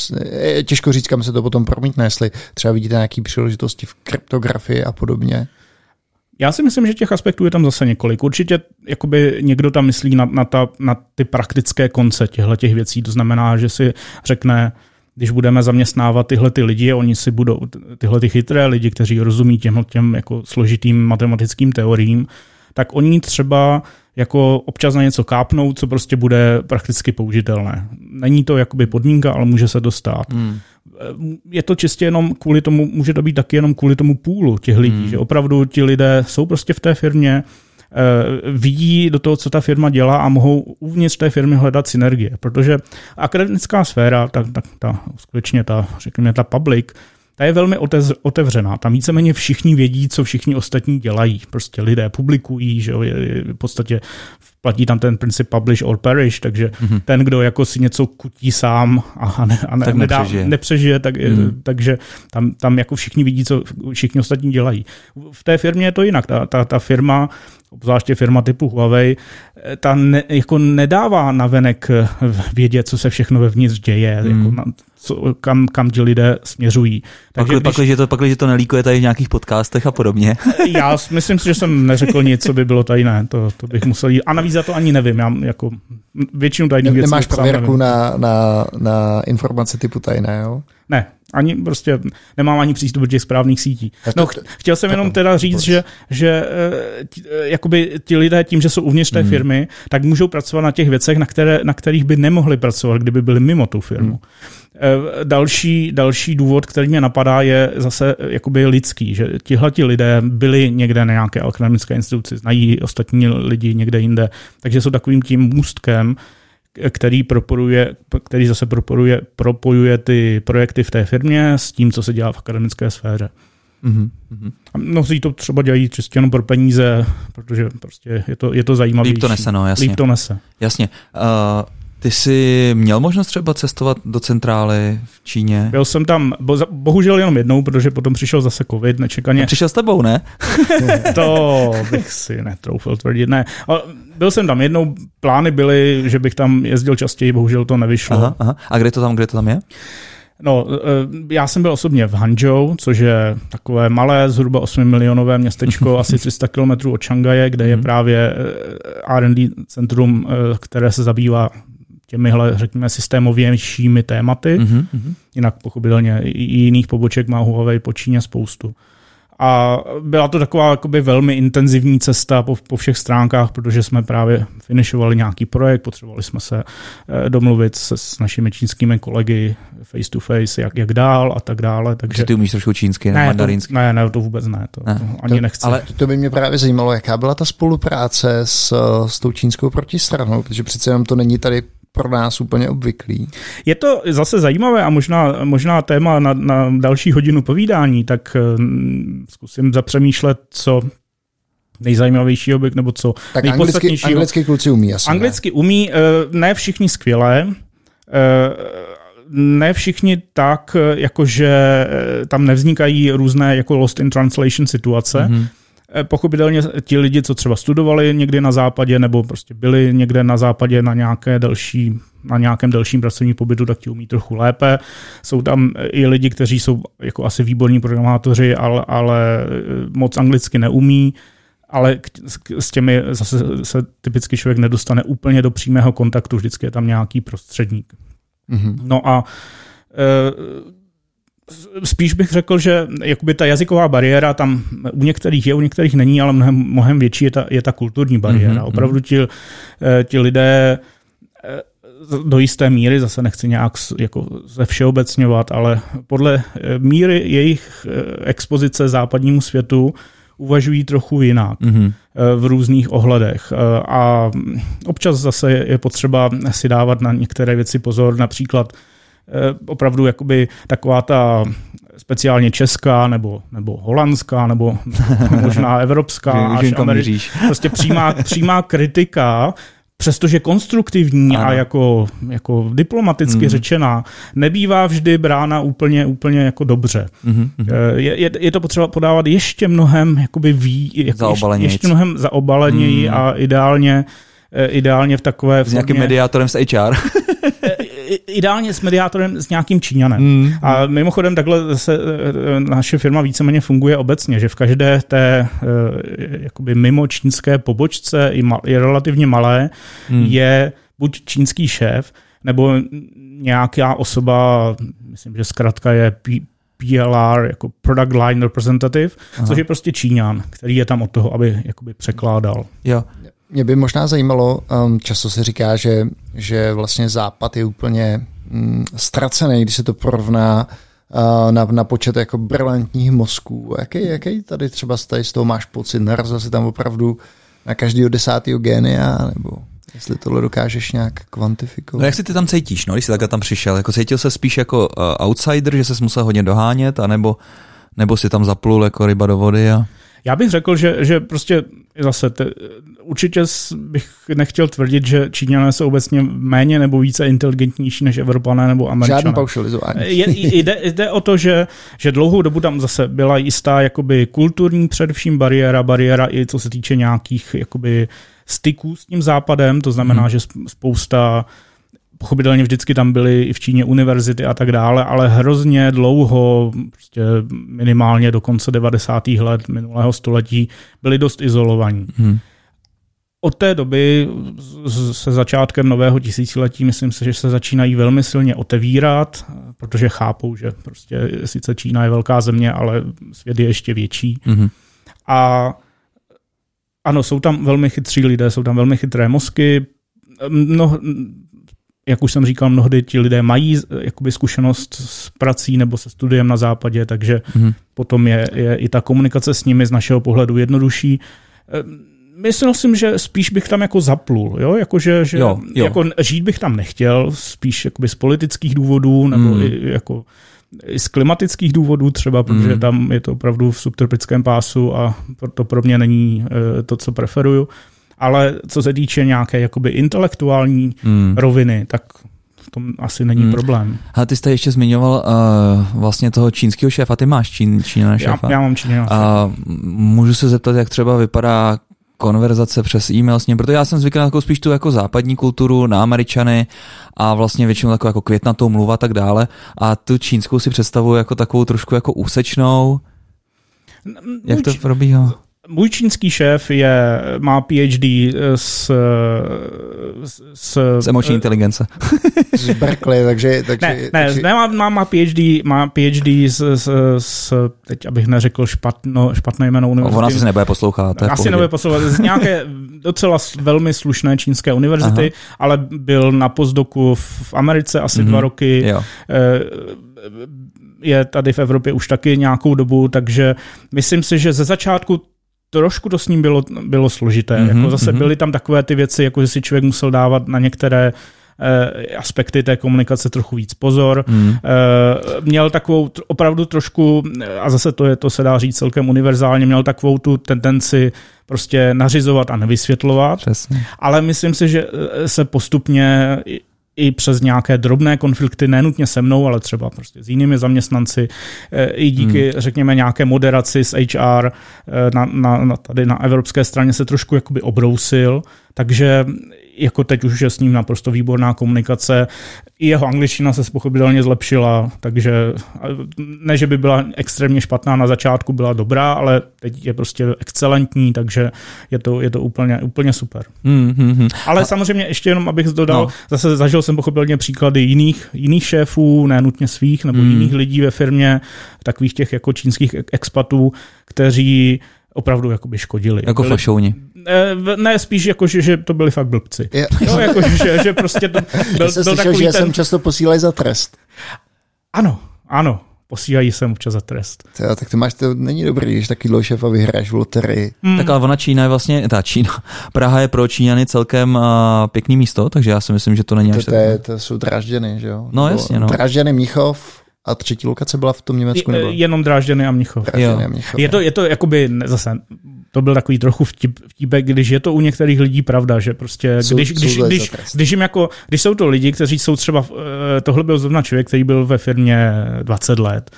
Speaker 1: těžko říct, kam se to potom promítne, jestli třeba vidíte nějaké příležitosti v kryptografii a podobně.
Speaker 3: Já si myslím, že těch aspektů je tam zase několik. Určitě jakoby někdo tam myslí na, na, ta, na ty praktické konce těchto těch věcí. To znamená, že si řekne, když budeme zaměstnávat tyhle ty lidi, oni si budou, tyhle ty chytré lidi, kteří rozumí těm, těm jako složitým matematickým teoriím, tak oni třeba jako občas na něco kápnou, co prostě bude prakticky použitelné. Není to jakoby podmínka, ale může se dostat. Hmm. Je to čistě jenom kvůli tomu, může to být taky jenom kvůli tomu půlu těch lidí, hmm. že opravdu ti lidé jsou prostě v té firmě, eh, vidí do toho, co ta firma dělá a mohou uvnitř té firmy hledat synergie, protože akademická sféra, ta, ta, ta skutečně ta, řekněme, ta public, ta je velmi otevřená. Tam víceméně všichni vědí, co všichni ostatní dělají. Prostě lidé publikují, že jo, je, je, v podstatě platí tam ten princip publish or perish, takže mm-hmm. ten, kdo jako si něco kutí sám a, ne, a ne, tak nedá, nepřežije, nepřežije tak, mm. takže tam, tam jako všichni vidí, co všichni ostatní dělají. V té firmě je to jinak. Ta, ta, ta firma obzvláště firma typu Huawei, ta ne, jako nedává navenek vědět, co se všechno vevnitř děje, mm. jako na, co, kam, kam ti lidé směřují.
Speaker 2: Takže pak, když... pak, že to, pak, že to nelíkuje tady v nějakých podcastech a podobně.
Speaker 3: Já myslím si, že jsem neřekl nic, co by bylo tajné. To, to bych musel jít. A navíc za to ani nevím. Já jako většinu tajných
Speaker 1: věcí Nemáš prověrku na, na, na informace typu tajné, jo?
Speaker 3: Ne, ani prostě nemám ani přístup do těch správných sítí. No, chtěl jsem jenom teda říct, že, že eh, jakoby ti lidé tím, že jsou uvnitř té hmm. firmy, tak můžou pracovat na těch věcech, na, které, na kterých by nemohli pracovat, kdyby byli mimo tu firmu. Hmm. Další, další důvod, který mě napadá, je zase jakoby lidský, že tihle ti lidé byli někde na nějaké akademické instituci, znají ostatní lidi někde jinde, takže jsou takovým tím můstkem, který, propojuje, který zase propojuje, propojuje ty projekty v té firmě s tím, co se dělá v akademické sféře. Mm-hmm. A mnozí to třeba dělají čistě jenom pro peníze, protože prostě je to, je to zajímavé.
Speaker 2: Líp to nese, no, jasně.
Speaker 3: Líp to nese.
Speaker 2: Jasně. Uh, ty jsi měl možnost třeba cestovat do centrály v Číně?
Speaker 3: Byl jsem tam, bo, bohužel jenom jednou, protože potom přišel zase covid nečekaně. A
Speaker 2: přišel s tebou, ne?
Speaker 3: to bych si netroufil tvrdit, ne. Ale byl jsem tam jednou, plány byly, že bych tam jezdil častěji, bohužel to nevyšlo.
Speaker 2: Aha, aha. A kde to tam, kde to tam je?
Speaker 3: No, eh, já jsem byl osobně v Hangzhou, což je takové malé, zhruba 8 milionové městečko, asi 300 km od Šangaje, kde je mhm. právě eh, R&D centrum, eh, které se zabývá těmihle, řekněme, systémovějšími tématy. Mm-hmm. Jinak pochopitelně i jiných poboček má Huawei po Číně spoustu. A byla to taková jakoby velmi intenzivní cesta po, po všech stránkách, protože jsme právě finišovali nějaký projekt, potřebovali jsme se eh, domluvit se, s našimi čínskými kolegy face to face, jak, jak dál a tak dále. Takže...
Speaker 2: ty umíš trošku čínsky,
Speaker 3: ne,
Speaker 2: mandarínsky?
Speaker 3: To, ne, ne, to vůbec ne, to, ne. to ani to, nechci.
Speaker 1: Ale to by mě právě zajímalo, jaká byla ta spolupráce s, s tou čínskou protistranou, protože přece jenom to není tady pro nás úplně obvyklý.
Speaker 3: Je to zase zajímavé a možná, možná téma na, na další hodinu povídání, tak uh, zkusím zapřemýšlet, co nejzajímavějšího by, nebo co
Speaker 1: tak anglicky, anglicky kluci umí asi.
Speaker 3: Anglicky ne? umí, uh, ne všichni skvěle, uh, ne všichni tak, jakože tam nevznikají různé jako lost in translation situace, mm-hmm Eh, pochopitelně ti lidi, co třeba studovali někdy na západě nebo prostě byli někde na západě na nějaké delší na nějakém delším pracovním pobytu, tak ti umí trochu lépe. Jsou tam i lidi, kteří jsou jako asi výborní programátoři, ale, ale eh, moc anglicky neumí ale s těmi zase se typicky člověk nedostane úplně do přímého kontaktu, vždycky je tam nějaký prostředník. Mm-hmm. No a e, spíš bych řekl, že jakoby ta jazyková bariéra tam u některých je, u některých není, ale mnohem, mnohem větší je ta, je ta kulturní bariéra. Mm-hmm. Opravdu ti, eh, ti lidé eh, do jisté míry, zase nechci nějak jako ze všeobecňovat, ale podle eh, míry jejich expozice západnímu světu uvažují trochu jinak mm-hmm. v různých ohledech. A občas zase je potřeba si dávat na některé věci pozor, například opravdu jakoby taková ta speciálně česká nebo, nebo holandská nebo možná evropská až
Speaker 2: Ameri-
Speaker 3: prostě přímá, přímá kritika přestože konstruktivní ano. a jako, jako diplomaticky mm. řečená, nebývá vždy brána úplně, úplně jako dobře. Mm-hmm. Je, je, je to potřeba podávat ještě mnohem jakoby ví, jako ještě, ještě mnohem zaobaleněji mm. a ideálně, eh, ideálně v takové
Speaker 2: S nějakým mediátorem z HR.
Speaker 3: ideálně s mediátorem s nějakým Číňanem. Mm. A mimochodem takhle se naše firma víceméně funguje obecně, že v každé té jakoby mimo čínské pobočce i relativně malé mm. je buď čínský šéf, nebo nějaká osoba, myslím, že zkrátka je P- PLR, jako Product Line Representative, Aha. což je prostě Číňan, který je tam od toho, aby jakoby překládal.
Speaker 1: Jo. Mě by možná zajímalo, um, často se říká, že, že vlastně západ je úplně um, ztracený, když se to porovná uh, na, na počet jako brilantních mozků. Jaký, jaký tady třeba z toho máš pocit? Narazil si tam opravdu na každého desátého génia? Nebo... Jestli tohle dokážeš nějak kvantifikovat.
Speaker 2: No jak si ty tam cítíš, no, když jsi takhle tam přišel? Jako cítil se spíš jako uh, outsider, že se musel hodně dohánět, anebo, nebo si tam zaplul jako ryba do vody? A...
Speaker 3: Já bych řekl, že, že prostě zase te, určitě bych nechtěl tvrdit, že Číňané jsou obecně méně nebo více inteligentnější než Evropané nebo Američané.
Speaker 1: Žádný paušalizování.
Speaker 3: Jde, jde o to, že, že dlouhou dobu tam zase byla jistá jakoby kulturní především bariéra, bariéra i co se týče nějakých jakoby styků s tím západem, to znamená, hmm. že spousta pochopitelně vždycky tam byly i v Číně univerzity a tak dále, ale hrozně dlouho, prostě minimálně do konce 90. let minulého století, byli dost izolovaní. Hmm. Od té doby se začátkem nového tisíciletí myslím si, že se začínají velmi silně otevírat, protože chápou, že prostě sice Čína je velká země, ale svět je ještě větší. Mm-hmm. A ano, jsou tam velmi chytří lidé, jsou tam velmi chytré mozky. Mno, jak už jsem říkal, mnohdy ti lidé mají jakoby zkušenost s prací nebo se studiem na západě, takže mm-hmm. potom je, je i ta komunikace s nimi z našeho pohledu jednodušší. Myslel jsem, že spíš bych tam jako zaplul, jo? Jako, že, že jo, jo. Jako žít bych tam nechtěl, spíš jakoby z politických důvodů, nebo mm. i, jako i z klimatických důvodů třeba, protože mm. tam je to opravdu v subtropickém pásu a to pro mě není eh, to, co preferuju. Ale co se týče nějaké jakoby intelektuální mm. roviny, tak v tom asi není hmm. problém.
Speaker 2: A ty jste ještě zmiňoval uh, vlastně toho čínského šéfa, ty máš čín, Čína šéfa.
Speaker 3: Já, já mám Čína šéfa. Uh,
Speaker 2: můžu se zeptat, jak třeba vypadá konverzace přes e-mail s ním, protože já jsem zvyklý na takovou spíš tu jako západní kulturu, na Američany a vlastně většinou takovou jako květnatou mluva a tak dále a tu čínskou si představuji jako takovou trošku jako úsečnou. Jak to probíhá?
Speaker 3: Můj čínský šéf je, má PhD s,
Speaker 2: s, s emoční inteligence.
Speaker 1: z Berkeley, takže... takže
Speaker 3: ne, ne, takže... ne má, má, má PhD, má PhD s, s, s, teď abych neřekl špatno, špatné jméno univerzity.
Speaker 2: Ona se nebude poslouchat.
Speaker 3: Asi nebude poslouchat. Z nějaké docela velmi slušné čínské univerzity, Aha. ale byl na pozdoku v Americe asi mm-hmm. dva roky. Jo eh, je tady v Evropě už taky nějakou dobu, takže myslím si, že ze začátku trošku to s ním bylo, bylo složité. Mm-hmm, jako zase mm-hmm. byly tam takové ty věci, jako že si člověk musel dávat na některé eh, aspekty té komunikace trochu víc pozor. Mm. Eh, měl takovou opravdu trošku, a zase to je, to se dá říct celkem univerzálně, měl takovou tu tendenci prostě nařizovat a nevysvětlovat. Přesně. Ale myslím si, že eh, se postupně i přes nějaké drobné konflikty, nenutně se mnou, ale třeba prostě s jinými zaměstnanci, eh, i díky, hmm. řekněme, nějaké moderaci s HR eh, na, na, na, tady na evropské straně se trošku jakoby obrousil, takže jako teď už je s ním naprosto výborná komunikace. I jeho angličtina se pochopitelně zlepšila, takže ne, že by byla extrémně špatná na začátku, byla dobrá, ale teď je prostě excelentní, takže je to, je to úplně, úplně super. Mm, hmm Ale A... samozřejmě ještě jenom, abych dodal, no. zase zažil jsem pochopitelně příklady jiných, jiných šéfů, ne nutně svých, nebo mm. jiných lidí ve firmě, takových těch jako čínských expatů, kteří opravdu jakoby škodili.
Speaker 2: Jako byli, fašouni.
Speaker 3: Ne, ne, spíš jako, že, že to byli fakt blbci. Je. Jo, jako, že, že prostě to byl, byl
Speaker 1: slyšel, takový že ten... jsem často posílají za trest.
Speaker 3: Ano, ano, posílají sem občas za trest.
Speaker 1: To, tak to máš, to není dobrý, když taky šéf a vyhráš v loterii.
Speaker 2: Hmm. Tak ale ona Čína je vlastně, ta Čína, Praha je pro Číňany celkem uh, pěkný místo, takže já si myslím, že to není
Speaker 1: to, až to, je, to jsou Drážděny, že jo?
Speaker 2: No jasně, no.
Speaker 1: Drážděny, Mnichov, a třetí lokace byla v tom Německu? Nebo?
Speaker 3: Jenom Drážděny a Mnichov.
Speaker 1: Drážděny a Mnichov.
Speaker 3: Je to, je to jakoby, zase, to byl takový trochu vtip, vtipek, když je to u některých lidí pravda, že prostě, jsou, když, když, když, když, jim jako, když jsou to lidi, kteří jsou třeba, eh, tohle byl zrovna člověk, který byl ve firmě 20 let,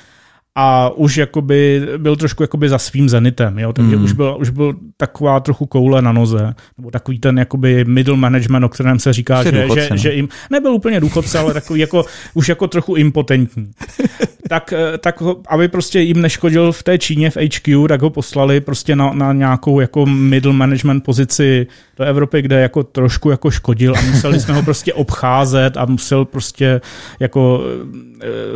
Speaker 3: a už jakoby byl trošku jakoby za svým zenitem, jo? takže mm. už, byl, už byl taková trochu koule na noze, nebo takový ten jakoby middle management, o kterém se říká, že, důchodce, že, no. že, jim, nebyl úplně důchodce, ale takový jako, už jako trochu impotentní. tak, eh, tak aby prostě jim neškodil v té Číně v HQ, tak ho poslali prostě na, na nějakou jako middle management pozici do Evropy, kde jako trošku jako škodil a museli jsme ho prostě obcházet a musel prostě jako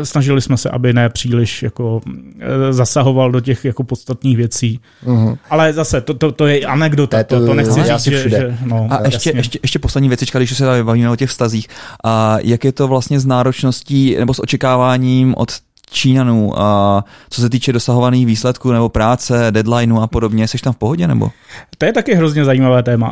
Speaker 3: snažili jsme se, aby ne příliš jako eh, zasahoval do těch jako podstatných věcí. Uh-huh. Ale zase, to, to, to je anekdota, to, to, to nechci říct, že, že, no,
Speaker 2: A ještě, ještě, ještě poslední věcička, když se tady bavíme o těch vztazích. A jak je to vlastně s náročností nebo s očekáváním od Číňanů, a co se týče dosahovaných výsledků nebo práce, deadlineu a podobně, jsi tam v pohodě nebo?
Speaker 3: To je taky hrozně zajímavé téma.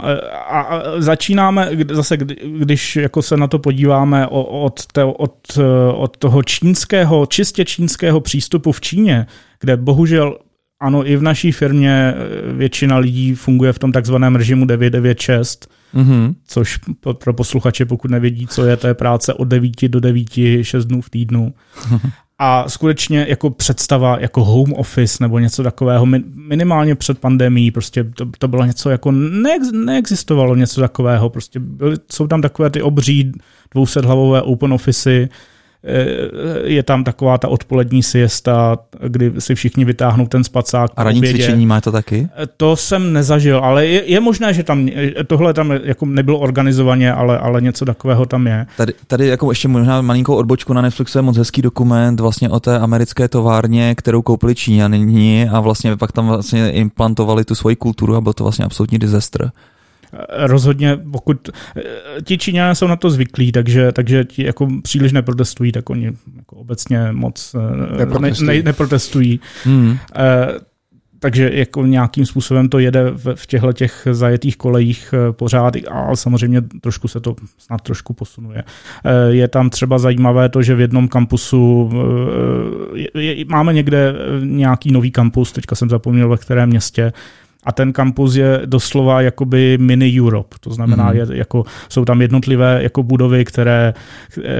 Speaker 3: A začínáme, zase když jako se na to podíváme od, te, od, od toho čínského, čistě čínského přístupu v Číně, kde bohužel ano, i v naší firmě e, většina lidí funguje v tom takzvaném režimu 996, mm-hmm. což pro posluchače, pokud nevědí, co je, to je práce od 9 do 9, 6 dnů v týdnu. a skutečně jako představa jako home office nebo něco takového minimálně před pandemí, prostě to, to bylo něco jako neex, neexistovalo něco takového, prostě byly, jsou tam takové ty obří dvousedhlavové open office, je tam taková ta odpolední siesta, kdy si všichni vytáhnou ten spacák.
Speaker 2: A ranní cvičení má to taky?
Speaker 3: Eh, to jsem nezažil, ale je, je možné, že tam eh, tohle tam jako nebylo organizovaně, ale, ale něco takového tam je.
Speaker 2: Tady, tady jako ještě možná malinkou odbočku na Netflixu je moc hezký dokument vlastně o té americké továrně, kterou koupili Číňani a vlastně pak tam vlastně implantovali tu svoji kulturu a byl to vlastně absolutní disaster
Speaker 3: rozhodně, pokud eh, ti Číňané jsou na to zvyklí, takže, takže ti jako příliš neprotestují, tak oni jako obecně moc eh, neprotestují. Ne, ne, neprotestují. Hmm. E, takže jako nějakým způsobem to jede v, v těchto těch zajetých kolejích pořád, ale samozřejmě trošku se to snad trošku posunuje. Je tam třeba zajímavé to, že v jednom kampusu je, je, máme někde nějaký nový kampus, teďka jsem zapomněl, ve kterém městě, a ten kampus je doslova jakoby mini Europe. To znamená, mm. je, jako, jsou tam jednotlivé jako budovy, které,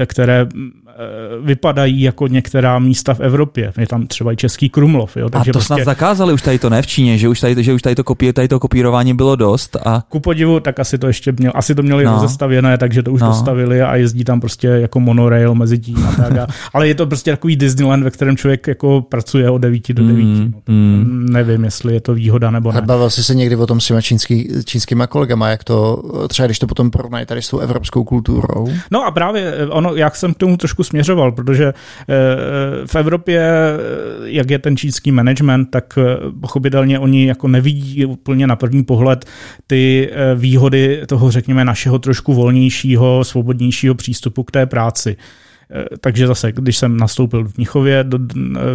Speaker 3: které vypadají jako některá místa v Evropě. Je tam třeba i Český Krumlov. Jo?
Speaker 2: Takže a to prostě... snad zakázali už tady to ne v Číně, že už tady, že už tady to, kopí, tady to kopírování bylo dost. A...
Speaker 3: Ku podivu, tak asi to ještě měl, asi to měli no. rozestavěné, takže to už no. dostavili a jezdí tam prostě jako monorail mezi tím a tak. A, ale je to prostě takový Disneyland, ve kterém člověk jako pracuje od 9 do 9. Mm, no, mm. Nevím, jestli je to výhoda nebo ne.
Speaker 1: Bavil jsi se někdy o tom s těma čínský, čínskýma kolegama, jak to třeba když to potom porovnají tady s tou evropskou kulturou?
Speaker 3: No a právě eh, ono, jak jsem k tomu trošku směřoval, protože eh, v Evropě, eh, jak je ten čínský management, tak eh, pochopitelně oni jako nevidí úplně na první pohled ty výhody toho, řekněme, našeho trošku volnějšího, svobodnějšího přístupu k té práci. Eh, takže zase, když jsem nastoupil v Mnichově, do,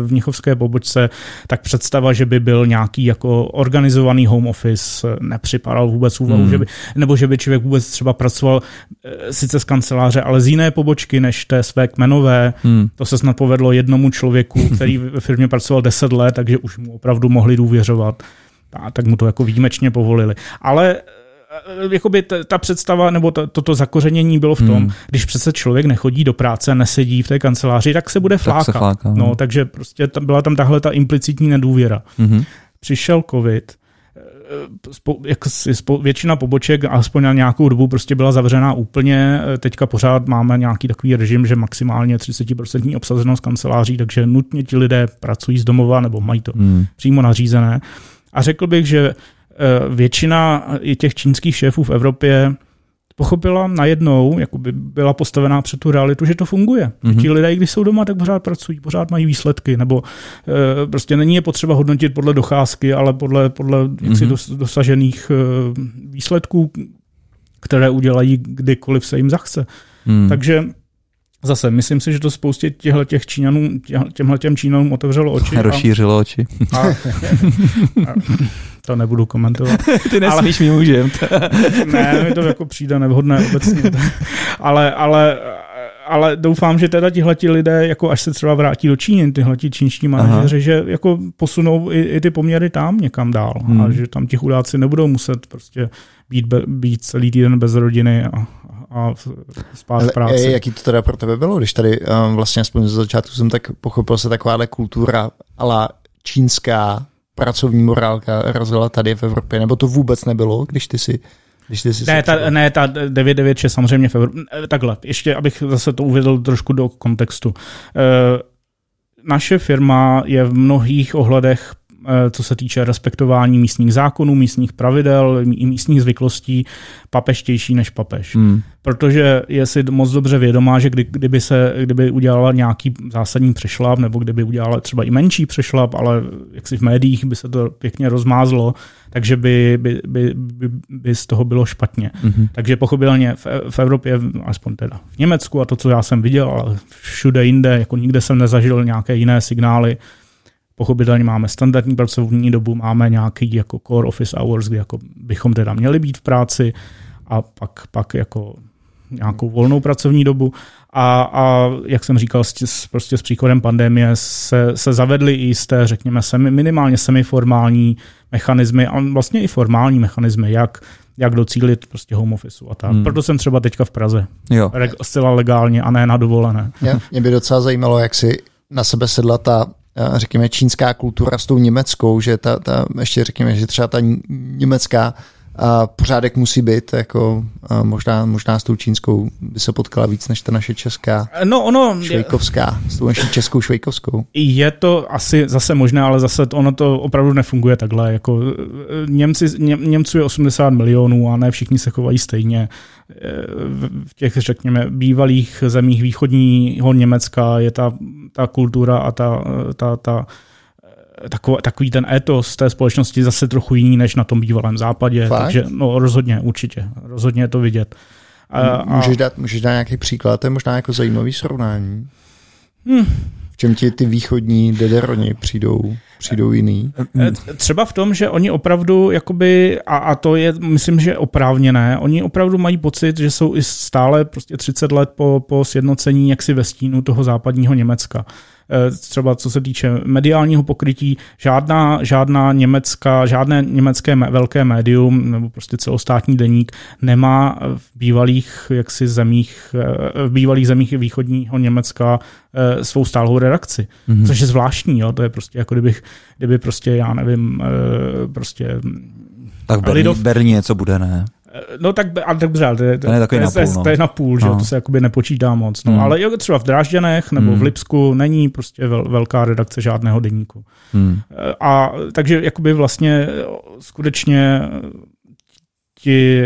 Speaker 3: v Mnichovské pobočce, tak představa, že by byl nějaký jako organizovaný home office, eh, nepřipadal vůbec úvahu, mm. že by, nebo že by člověk vůbec třeba pracoval eh, sice z kanceláře, ale z jiné pobočky než té své kmenové. Mm. To se snad povedlo jednomu člověku, který ve firmě pracoval 10 let, takže už mu opravdu mohli důvěřovat. A tak mu to jako výjimečně povolili. Ale Eh, jakoby ta, ta představa nebo to, toto zakořenění bylo v tom, hmm. když přece člověk nechodí do práce, nesedí v té kanceláři, tak se bude flákat. Tak se fláka, no. no, takže prostě tam, byla tam tahle ta implicitní nedůvěra. Hmm. Přišel covid, eh, Spo, jak si, spo, většina poboček, aspoň na nějakou dobu, prostě byla zavřená úplně. Eh, teďka pořád máme nějaký takový režim, že maximálně 30% obsazenost kanceláří, takže nutně ti lidé pracují z domova nebo mají to hmm. přímo nařízené. A řekl bych, že Eh, většina i těch čínských šéfů v Evropě pochopila najednou, jako by byla postavená před tu realitu, že to funguje. Mm-hmm. Ti lidé, když jsou doma, tak pořád pracují, pořád mají výsledky, nebo e, prostě není je potřeba hodnotit podle docházky, ale podle, podle mm-hmm. dos, dosažených e, výsledků, které udělají kdykoliv se jim zachce. Mm. Takže Zase, myslím si, že to spoustě těchto těch Číňanů, těmhle těm Číňanům otevřelo oči.
Speaker 2: Rozšířilo a, oči. A, a,
Speaker 3: to nebudu komentovat.
Speaker 2: Ty nesmíš, ale, mi můžem.
Speaker 3: ne, mi to jako přijde nevhodné obecně. ale, ale, ale doufám, že teda tihleti lidé, jako až se třeba vrátí do Číny, tyhleti čínští manažeři, že jako posunou i, i ty poměry tam někam dál. Hmm. A že tam ti chudáci nebudou muset prostě být, být celý týden bez rodiny a, a spát v práci.
Speaker 1: Ale, jaký to teda pro tebe bylo, když tady um, vlastně aspoň ze začátku jsem tak pochopil se takováhle kultura ale čínská pracovní morálka rozjela tady v Evropě, nebo to vůbec nebylo, když ty si když ty
Speaker 3: ne, ta, ne, ta 996 samozřejmě v Evropě. Takhle, ještě abych zase to uvedl trošku do kontextu. E, naše firma je v mnohých ohledech Eh, co se týče respektování místních zákonů, místních pravidel, i místních zvyklostí, papeštější než papež. Hmm. Protože je si moc dobře vědomá, že kdy, kdyby se kdyby udělala nějaký zásadní přešlap, nebo kdyby udělala třeba i menší přešlap, ale jak si v médiích by se to pěkně rozmázlo, takže by, by, by, by, by z toho bylo špatně. Mm-hmm. Takže pochopitelně v, v Evropě, aspoň teda v Německu a to, co já jsem viděl, ale všude jinde, jako nikde jsem nezažil nějaké jiné signály, Pochopitelně máme standardní pracovní dobu, máme nějaký jako core office hours, kdy jako bychom teda měli být v práci a pak, pak jako nějakou volnou pracovní dobu. A, a jak jsem říkal, s, prostě s příchodem pandemie se, se zavedly i jisté, řekněme, semi, minimálně semiformální mechanismy a vlastně i formální mechanismy, jak, jak docílit prostě home office a tak. Hmm. Proto jsem třeba teďka v Praze. Jo. Re, zcela legálně a ne na dovolené.
Speaker 1: Mě, mě by docela zajímalo, jak si na sebe sedla ta řekněme, čínská kultura s tou německou, že ta, ta ještě řekněme, že třeba ta německá a pořádek musí být, jako a možná, možná s tou čínskou by se potkala víc než ta naše česká
Speaker 3: no, ono,
Speaker 1: švejkovská, s tou naší českou švejkovskou.
Speaker 3: Je to asi zase možné, ale zase ono to opravdu nefunguje takhle. Jako Němci, Ně, Němců je 80 milionů a ne všichni se chovají stejně. V těch, řekněme, bývalých zemích východního Německa je ta, ta kultura a ta, ta, ta takový, takový ten etos té společnosti zase trochu jiný než na tom bývalém západě. Fakt? Takže no rozhodně, určitě. Rozhodně je to vidět.
Speaker 1: A, můžeš, dát, můžeš dát nějaký příklad, to je možná jako zajímavý srovnání. Hmm. V čem ti ty východní dederoni přijdou, přijdou jiný?
Speaker 3: Eh, třeba v tom, že oni opravdu, jakoby, a, a to je, myslím, že oprávněné, oni opravdu mají pocit, že jsou i stále prostě 30 let po, po sjednocení jaksi ve stínu toho západního Německa. Eh, třeba co se týče mediálního pokrytí, žádná, žádná německá, žádné německé velké médium nebo prostě celostátní deník nemá v bývalých jaksi zemích, eh, v bývalých zemích východního Německa eh, svou stálou redakci, mm-hmm. což je zvláštní, jo? to je prostě jako kdybych, kdyby prostě, já nevím, prostě
Speaker 2: tak v Lidov... Berlíně něco bude, ne?
Speaker 3: No tak, ale tak dobře, to je, to,
Speaker 2: je, to, je, na půl, no.
Speaker 3: to je na půl, že no. to se jakoby nepočítá moc. No. Hmm. Ale jo, třeba v Drážďanech nebo hmm. v Lipsku není prostě vel, velká redakce žádného deníku. Hmm. A takže jakoby vlastně skutečně ti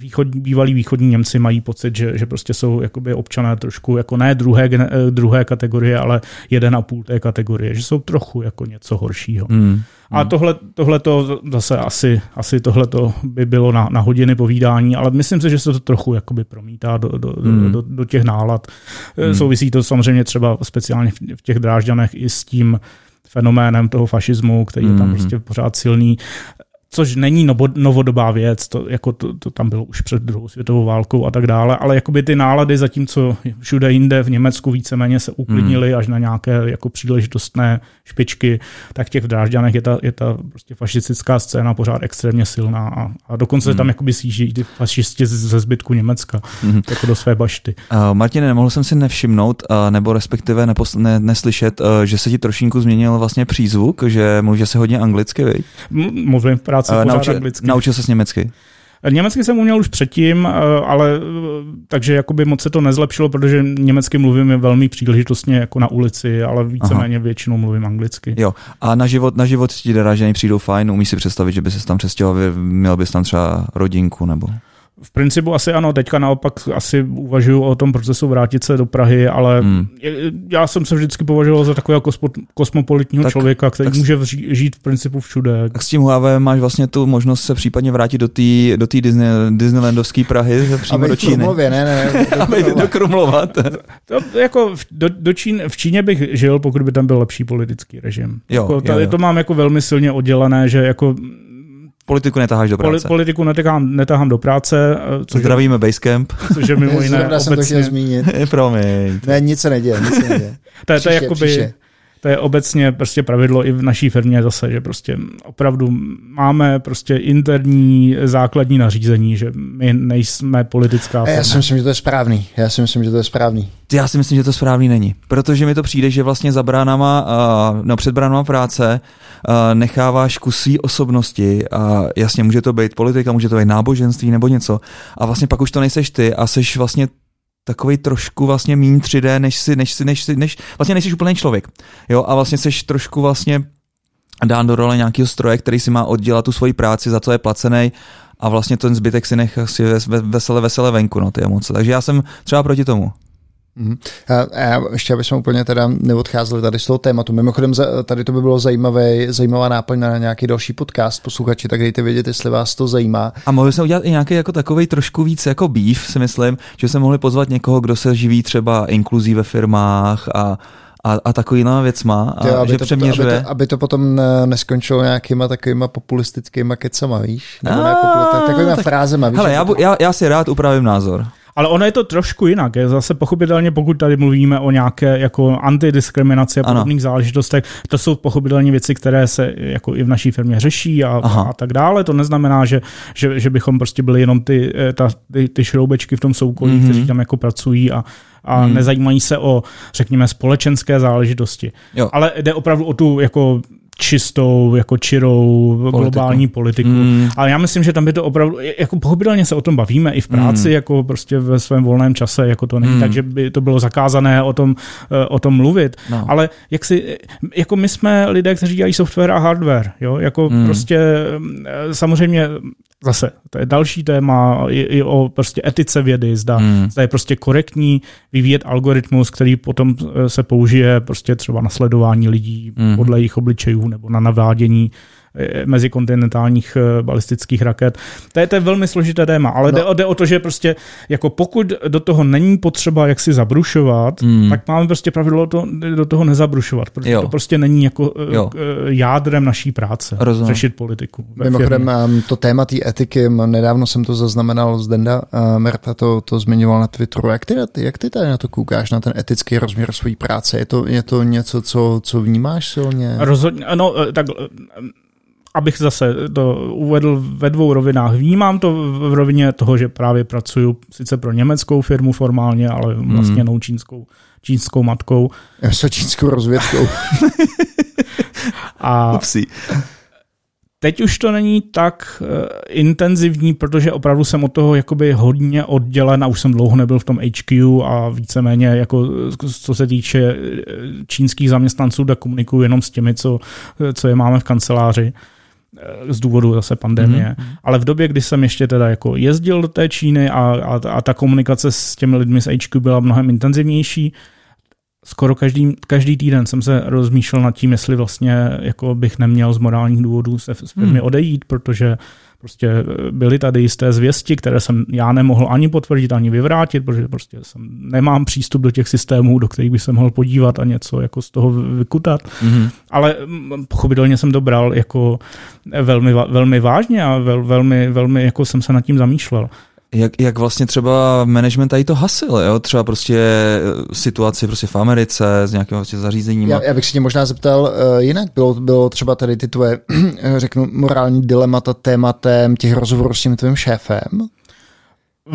Speaker 3: východní, bývalí východní Němci mají pocit, že, že prostě jsou jakoby občané trošku jako ne druhé, druhé kategorie, ale jeden a půl té kategorie, že jsou trochu jako něco horšího. Hmm. A tohle, tohle to zase asi, asi tohle to by bylo na, na hodiny povídání, ale myslím si, že se to trochu jakoby promítá do, do, hmm. do, do těch nálad. Hmm. Souvisí to samozřejmě třeba speciálně v těch drážďanech i s tím fenoménem toho fašismu, který je tam hmm. prostě pořád silný což není novodobá věc, to, jako to, to tam bylo už před druhou světovou válkou a tak dále, ale jakoby ty nálady, zatímco všude jinde v Německu víceméně se uklidnily hmm. až na nějaké jako příležitostné špičky, tak v těch Drážďanech je ta, je ta prostě fašistická scéna pořád extrémně silná a, a dokonce hmm. tam jakoby síží ty fašisti ze zbytku Německa hmm. jako do své bašty.
Speaker 2: Uh, Martine, nemohl jsem si nevšimnout, uh, nebo respektive nepos- ne, neslyšet, uh, že se ti trošinku změnil vlastně přízvuk, že mluví se hodně anglicky, viď?
Speaker 3: M- mluvím v práci uh, naučil,
Speaker 2: anglicky. Naučil se německy?
Speaker 3: Německy jsem uměl už předtím, eh, ale eh, takže jakoby moc se to nezlepšilo, protože německy mluvím velmi příležitostně jako na ulici, ale víceméně Aha. většinou mluvím anglicky.
Speaker 2: Jo. A na život, na život ti doražení přijdou fajn, umíš si představit, že by se tam přestěhoval, měl bys tam třeba rodinku nebo?
Speaker 3: V principu asi ano, teďka naopak asi uvažuji o tom procesu vrátit se do Prahy, ale hmm. já jsem se vždycky považoval za takového kosmopolitního tak, člověka, který tak, může žít v principu všude.
Speaker 2: Tak s tím Huawei máš vlastně tu možnost se případně vrátit do té do Disney, Disneylandovské Prahy, přímo do Číny.
Speaker 1: Krumlově, ne, ne,
Speaker 2: do Aby do Krumlova.
Speaker 3: To, jako do, do Čín, v Číně bych žil, pokud by tam byl lepší politický režim. Jo, jako, tady jo, jo. to mám jako velmi silně oddělené, že jako
Speaker 2: Politiku netáháš do práce.
Speaker 3: Politiku netahám, netahám do práce.
Speaker 2: Což Zdravíme Basecamp.
Speaker 3: Což je mimo jiné
Speaker 1: obecně... jsem to chtěl zmínit.
Speaker 2: Promiň.
Speaker 1: Ne, nic se neděje, nic se neděje.
Speaker 3: to, je, to je jakoby... To je obecně prostě pravidlo i v naší firmě zase, že prostě opravdu máme prostě interní základní nařízení, že my nejsme politická firma.
Speaker 1: Já si myslím, že to je správný. Já si myslím, že to je správný.
Speaker 2: Já si myslím, že to správný není, protože mi to přijde, že vlastně za bránama, no před bránama práce necháváš kus svý osobnosti a jasně může to být politika, může to být náboženství nebo něco a vlastně pak už to nejseš ty a seš vlastně takový trošku vlastně mín 3D, než si, než si, než si, než, vlastně nejsi úplný člověk. Jo, a vlastně seš trošku vlastně dán do role nějakého stroje, který si má oddělat tu svoji práci, za co je placený a vlastně ten zbytek si nechá si vesele, vesele venku, no, ty emoce. Takže já jsem třeba proti tomu.
Speaker 1: Mm-hmm. A, a ještě, abychom úplně teda neodcházeli tady z toho tématu. Mimochodem, tady to by bylo zajímavé, zajímavá náplň na nějaký další podcast. Posluchači, tak dejte vědět, jestli vás to zajímá.
Speaker 2: A mohli jsme udělat i nějaký jako takový trošku víc jako beef, si myslím, že jsme mohli pozvat někoho, kdo se živí třeba inkluzí ve firmách a a, a takovýma věcma, a
Speaker 1: jo, aby
Speaker 2: že
Speaker 1: to,
Speaker 2: přeměřuje.
Speaker 1: Aby to, aby to potom neskončilo nějakýma takovýma populistickýma kecama, víš? Nebo a, ne, takovýma tak, frázema, víš?
Speaker 2: Hele, já, já, já si rád upravím názor.
Speaker 3: Ale ono je to trošku jinak. Je zase pochopitelně, pokud tady mluvíme o nějaké jako antidiskriminaci a podobných záležitostech, to jsou pochopitelně věci, které se jako i v naší firmě řeší a, a tak dále. To neznamená, že, že, že bychom prostě byli jenom ty, eh, ta, ty, ty šroubečky v tom soukolí, mm-hmm. kteří tam jako pracují a, a hmm. nezajímají se o, řekněme, společenské záležitosti. Jo. Ale jde opravdu o tu jako čistou, jako čirou Politiku. globální politiku. Mm. Ale já myslím, že tam by to opravdu, jako pochopitelně se o tom bavíme i v práci, mm. jako prostě ve svém volném čase, jako to není mm. tak, že by to bylo zakázané o tom, eh, o tom mluvit. No. Ale jak si, jako my jsme lidé, kteří dělají software a hardware, jo, jako mm. prostě eh, samozřejmě zase, to je další téma i, i o prostě etice vědy, zda, hmm. zda je prostě korektní vyvíjet algoritmus, který potom eh, se použije prostě třeba na sledování lidí hmm. podle jejich obličejů nebo na navádění mezikontinentálních eh, balistických raket. To je, to je velmi složité téma, ale no. jde, jde o to, že prostě jako pokud do toho není potřeba jak si zabrušovat, hmm. tak máme prostě pravidlo to, do toho nezabrušovat, protože jo. to prostě není jako eh, jo. jádrem naší práce Rozumím. řešit politiku.
Speaker 1: Mimochodem ehm, to téma té etiky, nedávno jsem to zaznamenal z Denda, Merta to, to zmiňoval na Twitteru. Jak ty, jak ty tady na to koukáš, na ten etický rozměr své práce? Je to, je to něco, co, co vnímáš silně?
Speaker 3: Rozhodně, no tak abych zase to uvedl ve dvou rovinách. Vnímám to v rovině toho, že právě pracuju sice pro německou firmu formálně, ale hmm. vlastně hmm. čínskou, čínskou matkou.
Speaker 1: Já se čínskou rozvědkou.
Speaker 3: a Upsi. teď už to není tak uh, intenzivní, protože opravdu jsem od toho jakoby hodně oddělen a už jsem dlouho nebyl v tom HQ a víceméně jako co se týče eh, čínských zaměstnanců, tak komunikuju jenom s těmi, co, co je máme v kanceláři z důvodu zase pandemie. Mm-hmm. Ale v době, kdy jsem ještě teda jako jezdil do té Číny a, a, a ta komunikace s těmi lidmi z HQ byla mnohem intenzivnější, skoro každý, každý týden jsem se rozmýšlel nad tím, jestli vlastně jako bych neměl z morálních důvodů se s firmy hmm. odejít, protože Prostě eh, byly tady jisté zvěsti, které jsem já nemohl ani potvrdit, ani vyvrátit, protože prostě jsem, nemám přístup do těch systémů, do kterých bych se mohl podívat a něco jako z toho vykutat. Mm-hmm. Ale pochopitelně jsem to bral jako velmi, velmi vážně a vel, velmi, velmi jako jsem se nad tím zamýšlel
Speaker 2: jak, jak vlastně třeba management tady to hasil, jo? třeba prostě eh, situaci prostě v Americe s nějakým vlastně zařízením.
Speaker 1: Já, já bych si tě možná zeptal uh, jinak, bylo, bylo třeba tady ty tvoje, řeknu, morální dilemata tématem těch rozhovorů s tím tvým šéfem?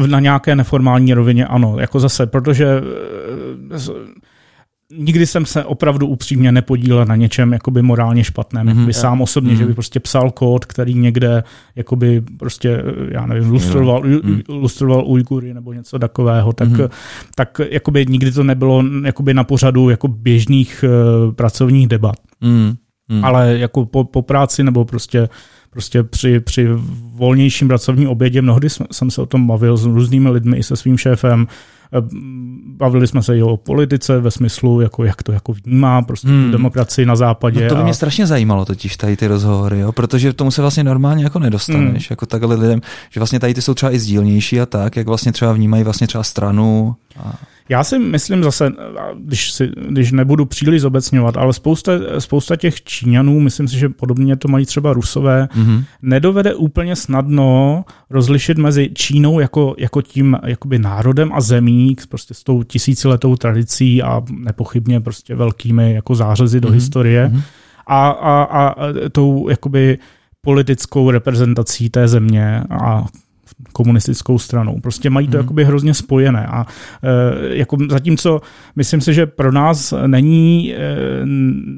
Speaker 3: Na nějaké neformální rovině ano, jako zase, protože uh, nikdy jsem se opravdu upřímně nepodílel na něčem jakoby morálně špatném, mm-hmm. jakoby sám osobně, mm-hmm. že by prostě psal kód, který někde jakoby prostě, já nevím, lustroval, mm-hmm. lustroval Ujgury nebo něco takového, tak, mm-hmm. tak jakoby nikdy to nebylo jakoby na pořadu jako běžných uh, pracovních debat. Mm-hmm. Ale jako po, po práci nebo prostě prostě při, při volnějším pracovním obědě mnohdy jsem se o tom bavil s různými lidmi i se svým šéfem, bavili jsme se i o politice ve smyslu, jako jak to jako vnímá prostě hmm. demokracii na západě.
Speaker 2: No to by mě a... strašně zajímalo totiž tady ty rozhovory, jo? protože tomu se vlastně normálně jako nedostaneš, hmm. jako takhle lidem, že vlastně tady ty jsou třeba i sdílnější a tak, jak vlastně třeba vnímají vlastně třeba stranu. A...
Speaker 3: Já si myslím zase, když, si, když nebudu příliš zobecňovat, ale spousta, spousta těch Číňanů, myslím si, že podobně to mají třeba Rusové, mm-hmm. nedovede úplně snadno rozlišit mezi Čínou jako, jako tím jakoby národem a zemí, prostě s tou tisíciletou tradicí a nepochybně prostě velkými jako zářezy do mm-hmm. historie mm-hmm. a, a, a tou jakoby politickou reprezentací té země a komunistickou stranou. Prostě mají to mm. jakoby hrozně spojené a e, jako zatímco myslím si, že pro nás není e,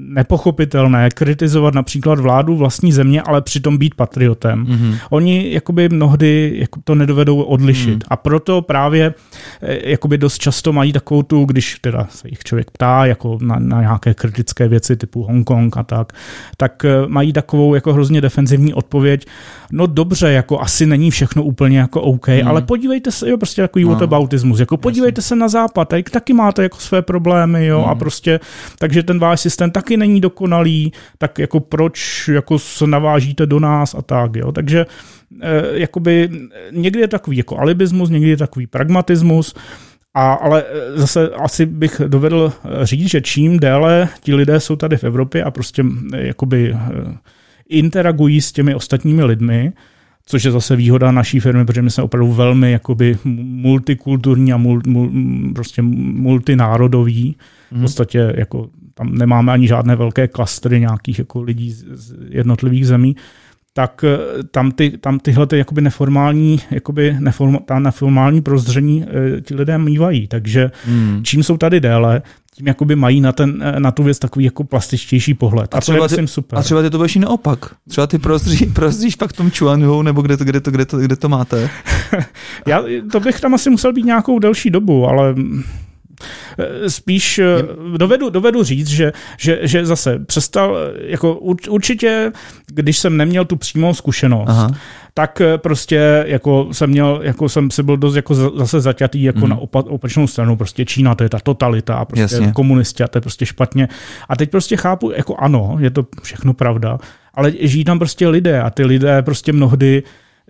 Speaker 3: nepochopitelné kritizovat například vládu vlastní země, ale přitom být patriotem. Mm. Oni jakoby mnohdy jako to nedovedou odlišit mm. a proto právě e, jakoby dost často mají takovou tu, když teda se jich člověk ptá jako na, na nějaké kritické věci typu Hongkong a tak, tak mají takovou jako hrozně defenzivní odpověď, no dobře, jako asi není všechno úplně jako OK, hmm. ale podívejte se, jo, prostě takový no. whataboutismus, jako podívejte Jasně. se na západ, tak taky máte jako své problémy, jo, hmm. a prostě, takže ten váš systém taky není dokonalý, tak jako proč jako se navážíte do nás a tak, jo, takže eh, jakoby někdy je takový jako alibismus, někdy je takový pragmatismus, a, ale eh, zase asi bych dovedl eh, říct, že čím déle ti lidé jsou tady v Evropě a prostě eh, jakoby interagují s těmi ostatními lidmi, což je zase výhoda naší firmy, protože my jsme opravdu velmi jakoby multikulturní a mul, mul, prostě multinárodový. V mhm. podstatě jako tam nemáme ani žádné velké klastry nějakých jako lidí z, z jednotlivých zemí tak eh, tam, ty, tam tyhle ty jakoby neformální, jakoby neform, ta neformální prozření eh, ti lidé mývají. Takže hmm. čím jsou tady déle, tím jakoby mají na, ten, eh, na tu věc takový jako plastičtější pohled. A, a třeba to je, ty, super.
Speaker 2: A třeba ty to budeš naopak. Třeba ty prozří, prozříš pak v tom Chuanhu, nebo kde to, kde to, kde to, kde to máte?
Speaker 3: Já, to bych tam asi musel být nějakou delší dobu, ale spíš eh, dovedu, dovedu říct, že, že, že zase přestal, jako určitě, když jsem neměl tu přímou zkušenost, Aha. tak eh, prostě jako jsem měl, jako jsem si byl dost jako zase zaťatý jako mm. na opa, opačnou stranu, prostě Čína, to je ta totalita, a prostě Jasně. komunisti a to je prostě špatně. A teď prostě chápu, jako ano, je to všechno pravda, ale žijí tam prostě lidé a ty lidé prostě mnohdy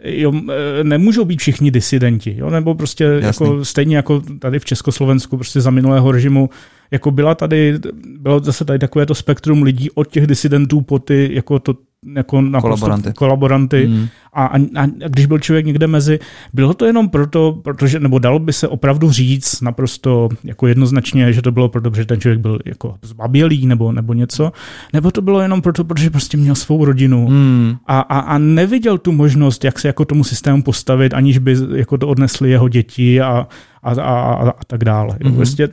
Speaker 3: jo, e, nemůžou být všichni disidenti, jo, nebo prostě jako, stejně jako tady v Československu prostě za minulého režimu jako byla tady, bylo zase tady takové to spektrum lidí od těch disidentů po ty jako to jako na kolaboranty. kolaboranty. Mm. A, a, a když byl člověk někde mezi, bylo to jenom proto, protože, nebo dalo by se opravdu říct naprosto jako jednoznačně, že to bylo proto, že ten člověk byl jako zbabělý nebo, nebo něco, nebo to bylo jenom proto, protože prostě měl svou rodinu mm. a, a, a neviděl tu možnost, jak se jako tomu systému postavit, aniž by jako to odnesli jeho děti a, a, a, a, a tak dále. Mm-hmm. Prostě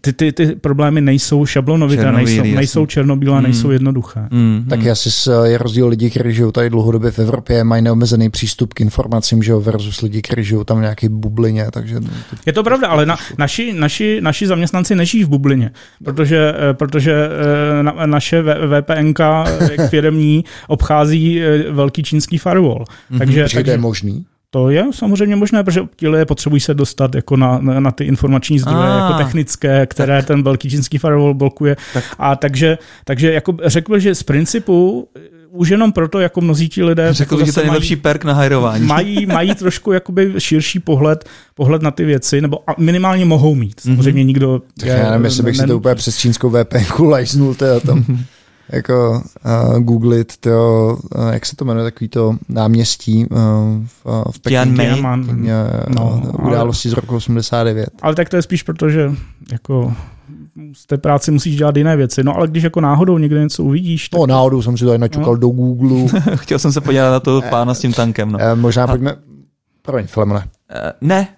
Speaker 3: ty, ty, ty problémy nejsou šablonovité, nejsou, nejsou černobílé, mm. nejsou jednoduché. Mm.
Speaker 1: Tak asi je rozdíl lidí, kteří žijou tady dlouhodobě v Evropě, mají neomezený přístup k informacím, že jo, versus lidi, kteří žijou tam v nějaké bublině. Takže...
Speaker 3: Je to pravda, ale na, naši, naši, naši zaměstnanci nežijí v bublině, protože, eh, protože eh, na, naše VPNK eh, firmní obchází velký čínský firewall.
Speaker 1: Mm-hmm. Takže, takže, to je možný?
Speaker 3: To je samozřejmě možné, protože ti lidé potřebují se dostat jako na, na, na ty informační zdroje ah, jako technické, které tak. ten velký čínský firewall blokuje. Tak. A takže, takže jako řekl, že z principu už jenom proto, jako mnozí ti lidé...
Speaker 2: Řekl bych, že to je nejlepší perk na hajrování.
Speaker 3: Mají, mají trošku jakoby širší pohled, pohled na ty věci, nebo minimálně mohou mít. Mhm. Samozřejmě mm-hmm. nikdo...
Speaker 1: Tak je, já nevím, jestli bych ne, si to úplně přes čínskou VPN lajznul, teda tam jako uh, googlit to, uh, jak se to jmenuje, takový to náměstí uh, v, v Pekingu. No, události ale, z roku 89.
Speaker 3: Ale tak to je spíš proto, že jako z té práci musíš dělat jiné věci. No ale když jako náhodou někde něco uvidíš.
Speaker 1: Tak... No náhodou jsem si to načukal no. do Google.
Speaker 2: Chtěl jsem se podívat na to pána s tím tankem. No.
Speaker 1: Možná pojďme... Promiň, Flemone.
Speaker 2: Ne,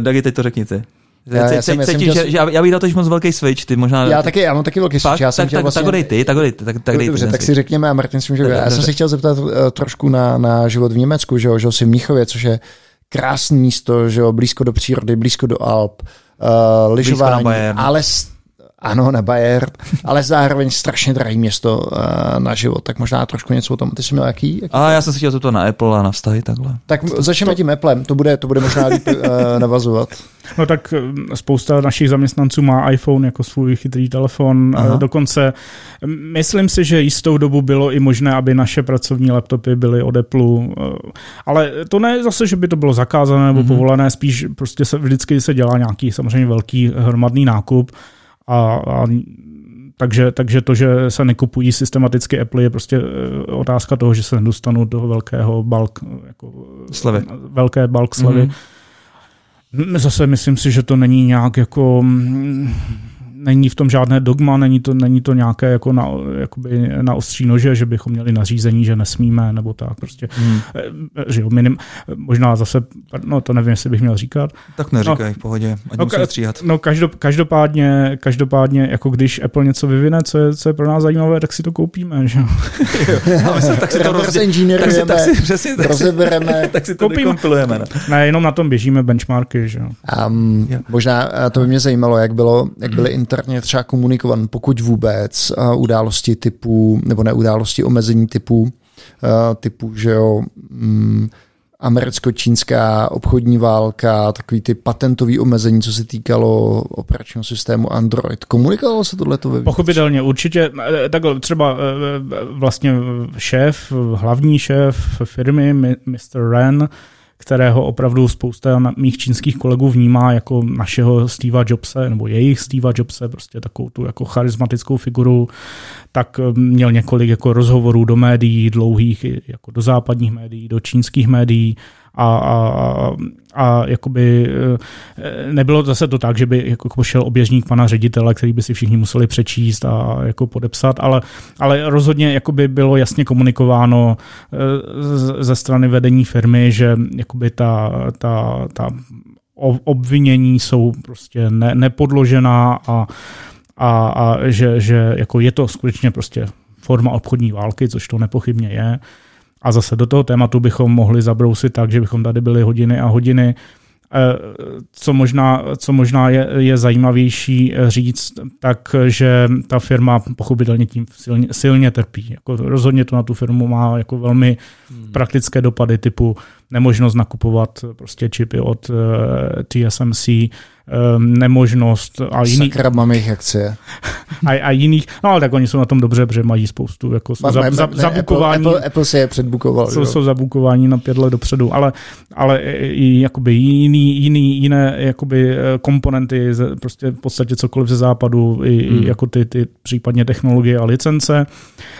Speaker 2: Dagi, teď to řekni ty. Já, já, jsem, cítím, že, že, já bych dal to moc velký switch, ty možná...
Speaker 1: Já taky, já mám taky velký switch. Já jsem
Speaker 2: tak, tak, vlastně... tak dej ty, tak dej ty. Tak, tak dej
Speaker 1: Dobře, tak si řekněme, a Martin si může... Já jsem se chtěl zeptat uh, trošku na, na život v Německu, že jo, že jsi v Mnichově, což je krásné místo, že jo, blízko do přírody, blízko do Alp, uh, lyžování, ale Ano, na Bayer, ale zároveň strašně drahý město uh, na život, tak možná trošku něco o tom. Ty jsi měl jaký? jaký?
Speaker 2: A já jsem si chtěl to na Apple a na vztahy takhle.
Speaker 1: Tak začneme tím Applem, to bude, to bude možná líp uh, navazovat.
Speaker 3: No tak spousta našich zaměstnanců má iPhone jako svůj chytrý telefon. Aha. Dokonce myslím si, že jistou dobu bylo i možné, aby naše pracovní laptopy byly od Apple, ale to ne zase, že by to bylo zakázané nebo mm-hmm. povolené, spíš prostě se vždycky se dělá nějaký samozřejmě velký hromadný nákup a, a takže, takže to, že se nekupují systematicky Apple, je prostě eh, otázka toho, že se nedostanu do velkého balk, jako,
Speaker 2: slevy.
Speaker 3: velké balk slevy. Mm-hmm. Zase myslím si, že to není nějak jako mm, není v tom žádné dogma, není to, není to nějaké jako na, jakoby na ostří nože, že bychom měli nařízení, že nesmíme, nebo tak prostě. Hmm. Že jo, minim, možná zase, no to nevím, jestli bych měl říkat.
Speaker 2: Tak neříkej, no, v pohodě, ať no, ka, stříhat.
Speaker 3: No každop, každopádně, každopádně, jako když Apple něco vyvine, co je, co je pro nás zajímavé, tak si to koupíme, že jo.
Speaker 1: tak si to rozdě... tak si, tak si, přesně, tak rozebereme.
Speaker 2: tak si to Koupíme. dekompilujeme.
Speaker 3: Ne? ne, jenom na tom běžíme benchmarky, že jo.
Speaker 1: Um, možná to by mě zajímalo, jak bylo, jak byly interně třeba komunikovan, pokud vůbec, události typu, nebo ne události, omezení typu, typu, že jo, mm, americko-čínská obchodní válka, takový ty patentový omezení, co se týkalo operačního systému Android. Komunikovalo se tohleto ve
Speaker 3: Pochopitelně, určitě. E, takhle třeba e, e, vlastně šéf, hlavní šéf firmy, Mr. Ren, kterého opravdu spousta mých čínských kolegů vnímá jako našeho Steva Jobse, nebo jejich Steva Jobse, prostě takovou tu jako charismatickou figuru, tak eh, měl několik jako rozhovorů do médií dlouhých, jako do západních médií, do čínských médií a, a, a jakoby eh, nebylo zase to tak, že by jako pošel oběžník pana ředitele, který by si všichni museli přečíst a jako podepsat, ale, ale rozhodně jakoby bylo jasně komunikováno eh, ze strany vedení firmy, že jakoby ta, ta, ta obvinění jsou prostě ne, nepodložená a, a, a že, že jako je to skutečně prostě forma obchodní války, což to nepochybně je. A zase do toho tématu bychom mohli zabrousit tak, že bychom tady byli hodiny a hodiny. Eh, co možná, co možná je, je zajímavější říct, tak, že ta firma pochopitelně tím silně, silně trpí. Jako rozhodně to na tu firmu má jako velmi hmm. praktické dopady typu nemožnost nakupovat prostě čipy od eh, TSMC, nemožnost a jiný...
Speaker 1: Sakra, mám jejich akcie.
Speaker 3: A, a jiných, no ale tak oni jsou na tom dobře, protože mají spoustu jako Ma, za, za, zabukování.
Speaker 1: Apple, Apple, se je předbukoval.
Speaker 3: Jsou, jsou zabukování na pět let dopředu, ale, ale i jakoby jiný, jiný, jiné jakoby eh, komponenty, prostě v podstatě cokoliv ze západu, i, hmm. i jako ty, ty případně technologie a licence.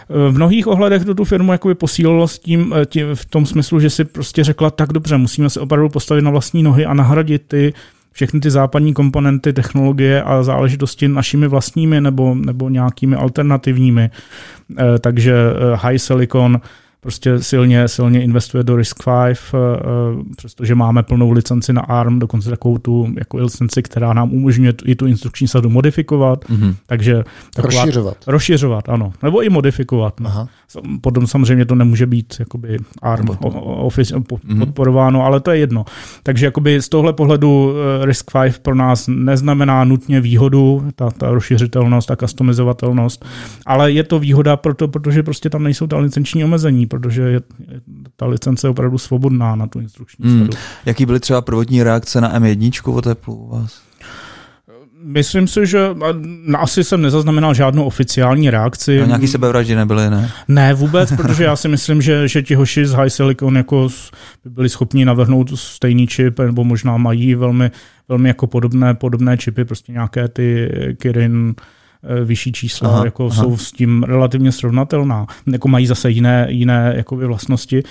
Speaker 3: V mnohých ohledech to tu firmu jakoby posílilo s tím, eh, tím, v tom smyslu, že si prostě řekla, tak dobře, musíme se opravdu postavit na vlastní nohy a nahradit ty všechny ty západní komponenty, technologie a záležitosti našimi vlastními nebo, nebo nějakými alternativními. Eh, takže eh, high silicon prostě silně, silně investuje do Risk 5, eh, přestože máme plnou licenci na ARM, dokonce takovou tu jako licenci, která nám umožňuje i tu instrukční sadu modifikovat. Mm-hmm. Takže
Speaker 1: taková, rozšiřovat.
Speaker 3: Rozšiřovat, ano. Nebo i modifikovat. No. Aha. Potom samozřejmě to nemůže být jakoby ARM office, mhm. podporováno, mm-hmm. ale to je jedno. Takže jakoby z tohle pohledu eh, Risk 5 pro nás neznamená nutně výhodu, ta, ta rozšiřitelnost, ta customizovatelnost, ale je to výhoda proto, protože prostě tam nejsou ta licenční omezení, protože je, ta licence je opravdu svobodná na tu instrukční mm. sadu.
Speaker 2: Jaký byly třeba prvotní reakce na M1 od Apple u vás?
Speaker 3: Myslím si, že asi jsem nezaznamenal žádnou oficiální reakci.
Speaker 2: A nějaký sebevraždy nebyly, ne?
Speaker 3: Ne, vůbec, protože já si myslím, že, že ti hoši z High Silicon jako by byli schopni navrhnout stejný čip, nebo možná mají velmi, velmi jako podobné, podobné čipy, prostě nějaké ty Kirin eh, vyšší čísla, aha, jako aha. jsou s tím relativně srovnatelná. Jako mají zase jiné, jiné jakoby vlastnosti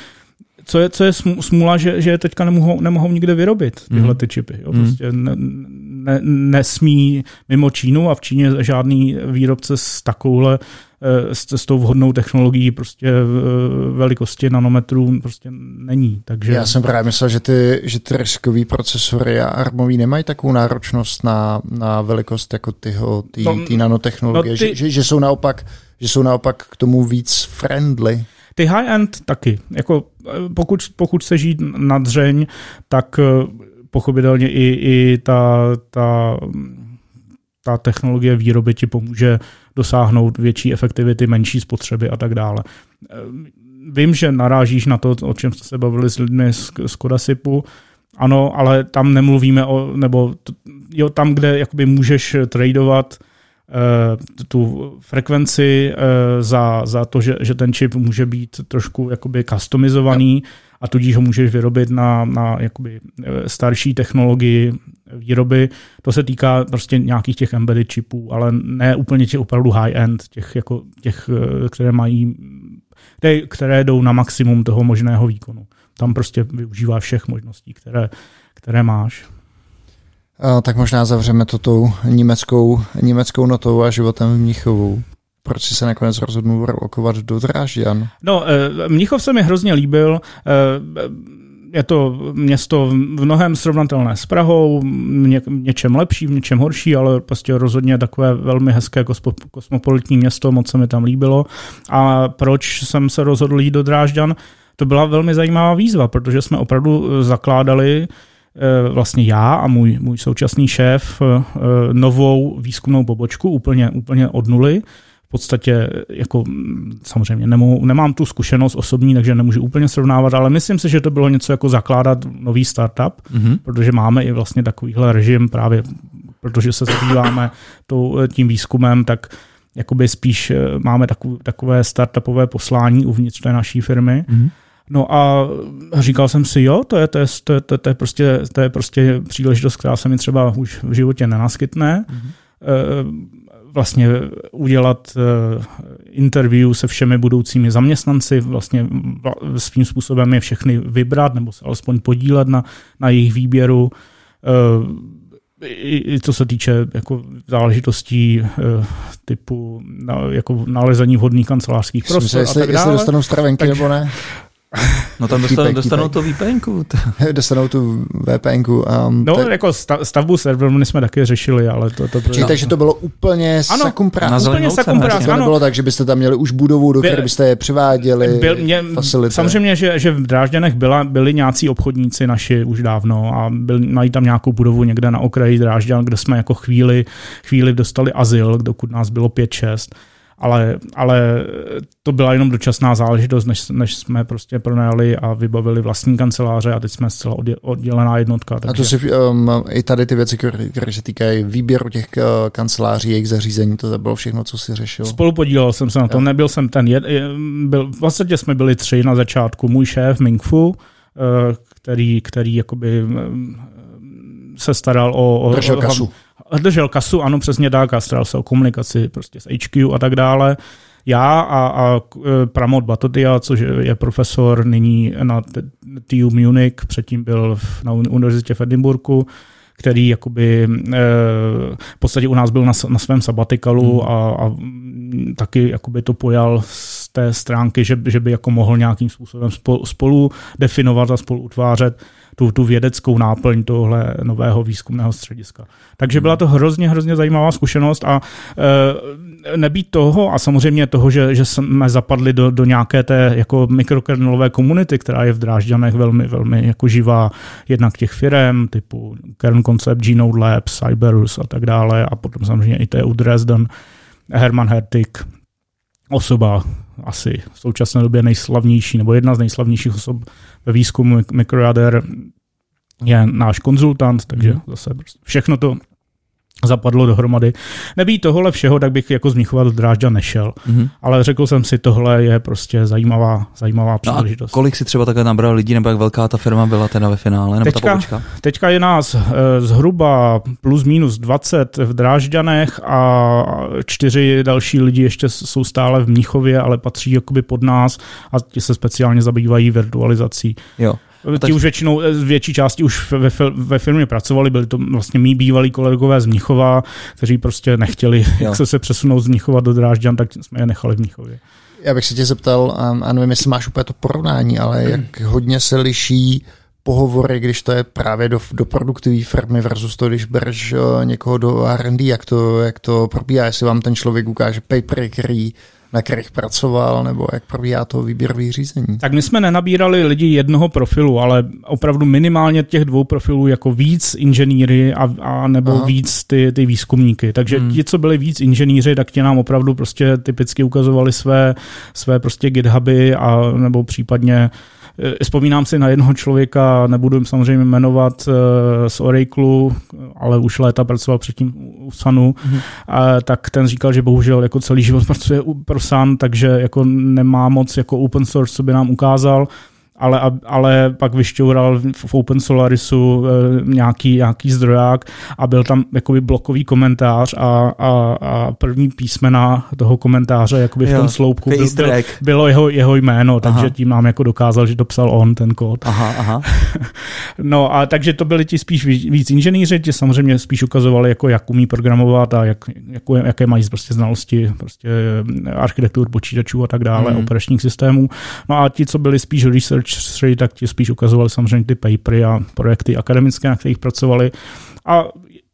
Speaker 3: co je, co je smůla, že, že teďka nemohou, nemohou nikde vyrobit tyhle mhm. ty čipy. Jo? Mhm. Prostě ne, ne, nesmí mimo Čínu a v Číně žádný výrobce s takovouhle eh, s, s tou vhodnou technologií prostě eh, velikosti nanometrů prostě není. Takže...
Speaker 1: Já jsem právě myslel, že ty, že ty riskový procesory a armový nemají takovou náročnost na, na velikost jako tyho, ty, no, ty nanotechnologie, no ty... Že, že, že, jsou naopak, že jsou naopak k tomu víc friendly.
Speaker 3: Ty high-end taky. Jako, eh, pokud, pokud se žít na dřeň, tak pochopitelně i, i ta, ta ta technologie výroby ti pomůže dosáhnout větší efektivity, menší spotřeby a tak dále. Vím, že narážíš na to, o čem jste se bavili s lidmi z, Kodasipu, ano, ale tam nemluvíme o, nebo jo, tam, kde jakoby můžeš tradovat uh, tu frekvenci uh, za, za to, že, že ten čip může být trošku jakoby customizovaný a tudíž ho můžeš vyrobit na, na jakoby starší technologii výroby. To se týká prostě nějakých těch embedded čipů, ale ne úplně těch opravdu high-end, těch, jako, těch které mají, které, které jdou na maximum toho možného výkonu tam prostě využívá všech možností, které, které máš.
Speaker 1: A, tak možná zavřeme to tou německou, německou notou a životem v Mnichovu. Proč jsi se nakonec rozhodnul rokovat do Drážďan?
Speaker 3: No, eh, Mnichov se mi hrozně líbil. Je to město v mnohem srovnatelné s Prahou, ně, něčem lepší, v něčem horší, ale prostě rozhodně takové velmi hezké kosmopolitní město, moc se mi tam líbilo. A proč jsem se rozhodl jít do Drážďan? to byla velmi zajímavá výzva, protože jsme opravdu eh, zakládali eh, vlastně já a můj, můj současný šéf eh, novou výzkumnou pobočku úplně, úplně od nuly. V podstatě jako mm, samozřejmě nemohu, nemám tu zkušenost osobní, takže nemůžu úplně srovnávat, ale myslím si, že to bylo něco jako zakládat nový startup, mm-hmm. protože máme i vlastně takovýhle režim právě, protože se zabýváme tím výzkumem, tak jakoby spíš máme takové startupové poslání uvnitř té naší firmy. Mm-hmm. No a říkal jsem si, jo, to je, to je, to je, to je, to je, prostě, to je prostě příležitost, která se mi třeba už v životě nenaskytne. Mm-hmm. Vlastně udělat eh, interview se všemi budoucími zaměstnanci, vlastně svým způsobem je všechny vybrat nebo se alespoň podílet na, na jejich výběru eh, i co se týče jako záležitostí typu na, jako nalezení vhodných kancelářských prostor
Speaker 1: jestli, a tak dále. Jestli dostanou stravenky nebo ne.
Speaker 2: No tam dostanou, dostanou to VPNku.
Speaker 1: dostanou tu VPNku.
Speaker 3: Um, no, tak... jako stavbu serveru jsme taky řešili, ale to... to
Speaker 1: Čili, takže to bylo úplně
Speaker 3: ano,
Speaker 1: sakumprás.
Speaker 3: Úplně sakumprás,
Speaker 1: To nebylo tak, že byste tam měli už budovu, do které byste je přiváděli, byl, mě, facility.
Speaker 3: Samozřejmě, že, že v Drážděnech byla, byli nějací obchodníci naši už dávno a byl, mají tam nějakou budovu někde na okraji Drážďan, kde jsme jako chvíli, chvíli dostali azyl, dokud nás bylo 5-6 ale, ale to byla jenom dočasná záležitost, než, než jsme prostě pronajali a vybavili vlastní kanceláře a teď jsme zcela oddělená jednotka.
Speaker 1: Takže... A to si um, i tady ty věci, které se týkají výběru těch uh, kanceláří, jejich zařízení, to bylo všechno, co si řešil?
Speaker 3: Spolupodílel jsem se na to, jo. nebyl jsem ten, jed, byl, v podstatě jsme byli tři na začátku, můj šéf Ming Fu, uh, který, který jakoby um, se staral o... o
Speaker 1: Držel kasu
Speaker 3: držel kasu, ano, přesně tak, a staral se o komunikaci prostě s HQ a tak dále. Já a, a e, Pramod Batotia, což je profesor nyní na TU Munich, předtím byl na univerzitě v Edinburgu, který jakoby e, v podstatě u nás byl na, na svém sabatikalu hmm. a, a taky jakoby to pojal z té stránky, že, že by jako mohl nějakým způsobem spolu, spolu definovat a spolu utvářet tu, tu vědeckou náplň tohle nového výzkumného střediska. Takže byla to hrozně, hrozně zajímavá zkušenost a e, nebýt toho a samozřejmě toho, že, že jsme zapadli do, do nějaké té jako mikrokernelové komunity, která je v Drážďanech velmi, velmi jako živá, jednak těch firm typu Kern Concept, Genome Labs, Cyberus a tak dále a potom samozřejmě i TU Dresden, Herman Hertig, osoba asi v současné době nejslavnější, nebo jedna z nejslavnějších osob ve výzkumu mikrojader je náš konzultant, takže mm. zase všechno to zapadlo dohromady. Nebýt tohle všeho, tak bych jako z Mnichova do Drážďa nešel. Mm-hmm. Ale řekl jsem si, tohle je prostě zajímavá, zajímavá příležitost.
Speaker 2: No a kolik si třeba takhle nabral lidí, nebo jak velká ta firma byla teda ve finále, nebo teďka, ta
Speaker 3: Teďka je nás e, zhruba plus minus 20 v Drážďanech a čtyři další lidi ještě jsou stále v Mnichově, ale patří jakoby pod nás a ti se speciálně zabývají virtualizací.
Speaker 2: Jo.
Speaker 3: Ti už většinou, z větší části už ve, ve firmě pracovali, byli to vlastně mý bývalí kolegové z Mnichova, kteří prostě nechtěli jak se, se přesunout z Mnichova do Drážďan, tak jsme je nechali v Mnichově.
Speaker 1: Já bych se tě zeptal, a nevím, jestli máš úplně to porovnání, ale jak hodně se liší pohovory, když to je právě do, do produktivní firmy versus to, když bereš někoho do R&D, jak to, jak to probíhá, jestli vám ten člověk ukáže papery, který na kterých pracoval, nebo jak probíhá to výběrový řízení?
Speaker 3: Tak my jsme nenabírali lidi jednoho profilu, ale opravdu minimálně těch dvou profilů jako víc inženýry a, a nebo Aha. víc ty, ty výzkumníky. Takže hmm. ti, co byli víc inženýři, tak ti nám opravdu prostě typicky ukazovali své, své prostě GitHuby a nebo případně Eh, vzpomínám si na jednoho člověka, nebudu jim samozřejmě jmenovat eh, z Oracle, ale už léta pracoval předtím u Sunu, mm-hmm. a, tak ten říkal, že bohužel jako celý život pracuje pro Sun, takže jako nemá moc jako open source, co by nám ukázal ale, ale pak vyšťoural v Open Solarisu eh, nějaký, nějaký zdroják a byl tam jakoby blokový komentář a, a, a první písmena toho komentáře jakoby v tom sloupku byl, byl, bylo jeho, jeho jméno, takže aha. tím nám jako dokázal, že to psal on ten kód.
Speaker 2: Aha, aha.
Speaker 3: no a takže to byli ti spíš víc inženýři, ti samozřejmě spíš ukazovali, jako jak umí programovat a jak, jako, jaké mají prostě znalosti prostě architektur počítačů a tak dále, mm. operačních systémů. No a ti, co byli spíš research researcheři, tak ti spíš ukazovali samozřejmě ty papery a projekty akademické, na kterých pracovali. A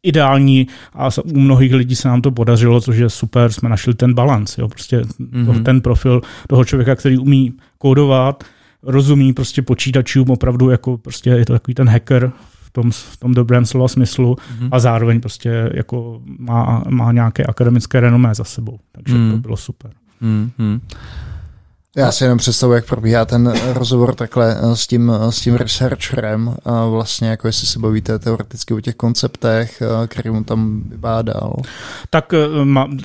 Speaker 3: ideální a u mnohých lidí se nám to podařilo, což je super, jsme našli ten balans, jo, prostě mm-hmm. ten profil toho člověka, který umí kódovat, rozumí prostě počítačům opravdu jako prostě je to takový ten hacker v tom, v tom dobrém slova smyslu mm-hmm. a zároveň prostě jako má, má nějaké akademické renomé za sebou, takže mm. to bylo super. Mm-hmm.
Speaker 1: Já si jenom představuji, jak probíhá ten rozhovor takhle eh, s tím, eh, s tím researcherem, a vlastně jako jestli se bavíte teoreticky o těch konceptech, eh, který mu tam vybádal.
Speaker 3: Tak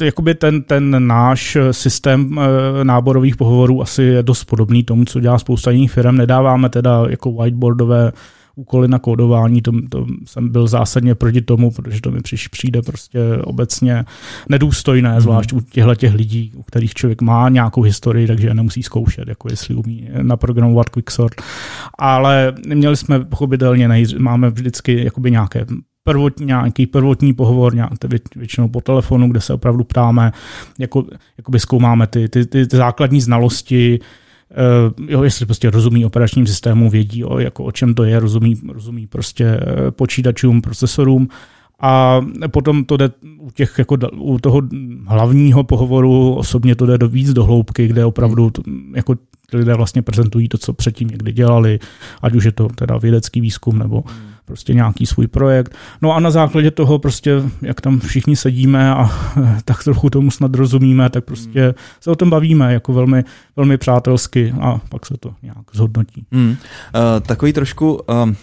Speaker 3: jakoby ten, ten náš systém náborových pohovorů asi je dost podobný tomu, co dělá spousta jiných firm. Nedáváme teda jako whiteboardové úkoly na kódování, to, to jsem byl zásadně proti tomu, protože to mi přijde prostě obecně nedůstojné, mm. zvlášť u těchto těch lidí, u kterých člověk má nějakou historii, takže je nemusí zkoušet, jako jestli umí naprogramovat quicksort. Ale měli jsme pochopitelně, máme vždycky jakoby nějaké prvotní, nějaký prvotní pohovor, nějak, většinou po telefonu, kde se opravdu ptáme, jako, jakoby zkoumáme ty, ty, ty, ty základní znalosti, jo, jestli prostě rozumí operačním systému, vědí, o, jako o čem to je, rozumí, rozumí prostě eh, počítačům, procesorům. A potom to jde u, těch, jako, u toho hlavního pohovoru, osobně to jde do víc do hloubky, kde opravdu to, jako lidé vlastně prezentují to, co předtím někdy dělali, ať už je to teda vědecký výzkum nebo prostě nějaký svůj projekt. No a na základě toho prostě, jak tam všichni sedíme a tak trochu tomu snad rozumíme, tak prostě hmm. se o tom bavíme jako velmi, velmi přátelsky a pak se to nějak zhodnotí. Hmm. Uh,
Speaker 2: takový trošku uh,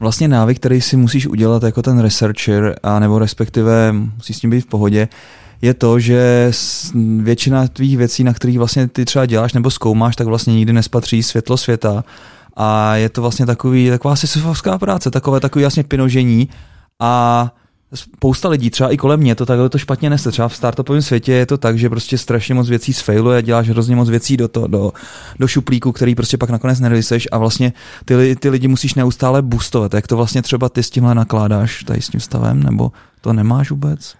Speaker 2: vlastně návyk, který si musíš udělat jako ten researcher, a nebo respektive musíš s tím být v pohodě, je to, že většina tvých věcí, na kterých vlastně ty třeba děláš nebo zkoumáš, tak vlastně nikdy nespatří světlo světa a je to vlastně takový, taková sisyfovská práce, takové takový jasně pinožení a spousta lidí, třeba i kolem mě, to takhle to špatně nese. Třeba v startupovém světě je to tak, že prostě strašně moc věcí sfailuje, děláš hrozně moc věcí do, to, do, do šuplíku, který prostě pak nakonec nerealizuješ a vlastně ty, ty lidi musíš neustále boostovat. Jak to vlastně třeba ty s tímhle nakládáš tady s tím stavem, nebo to nemáš vůbec?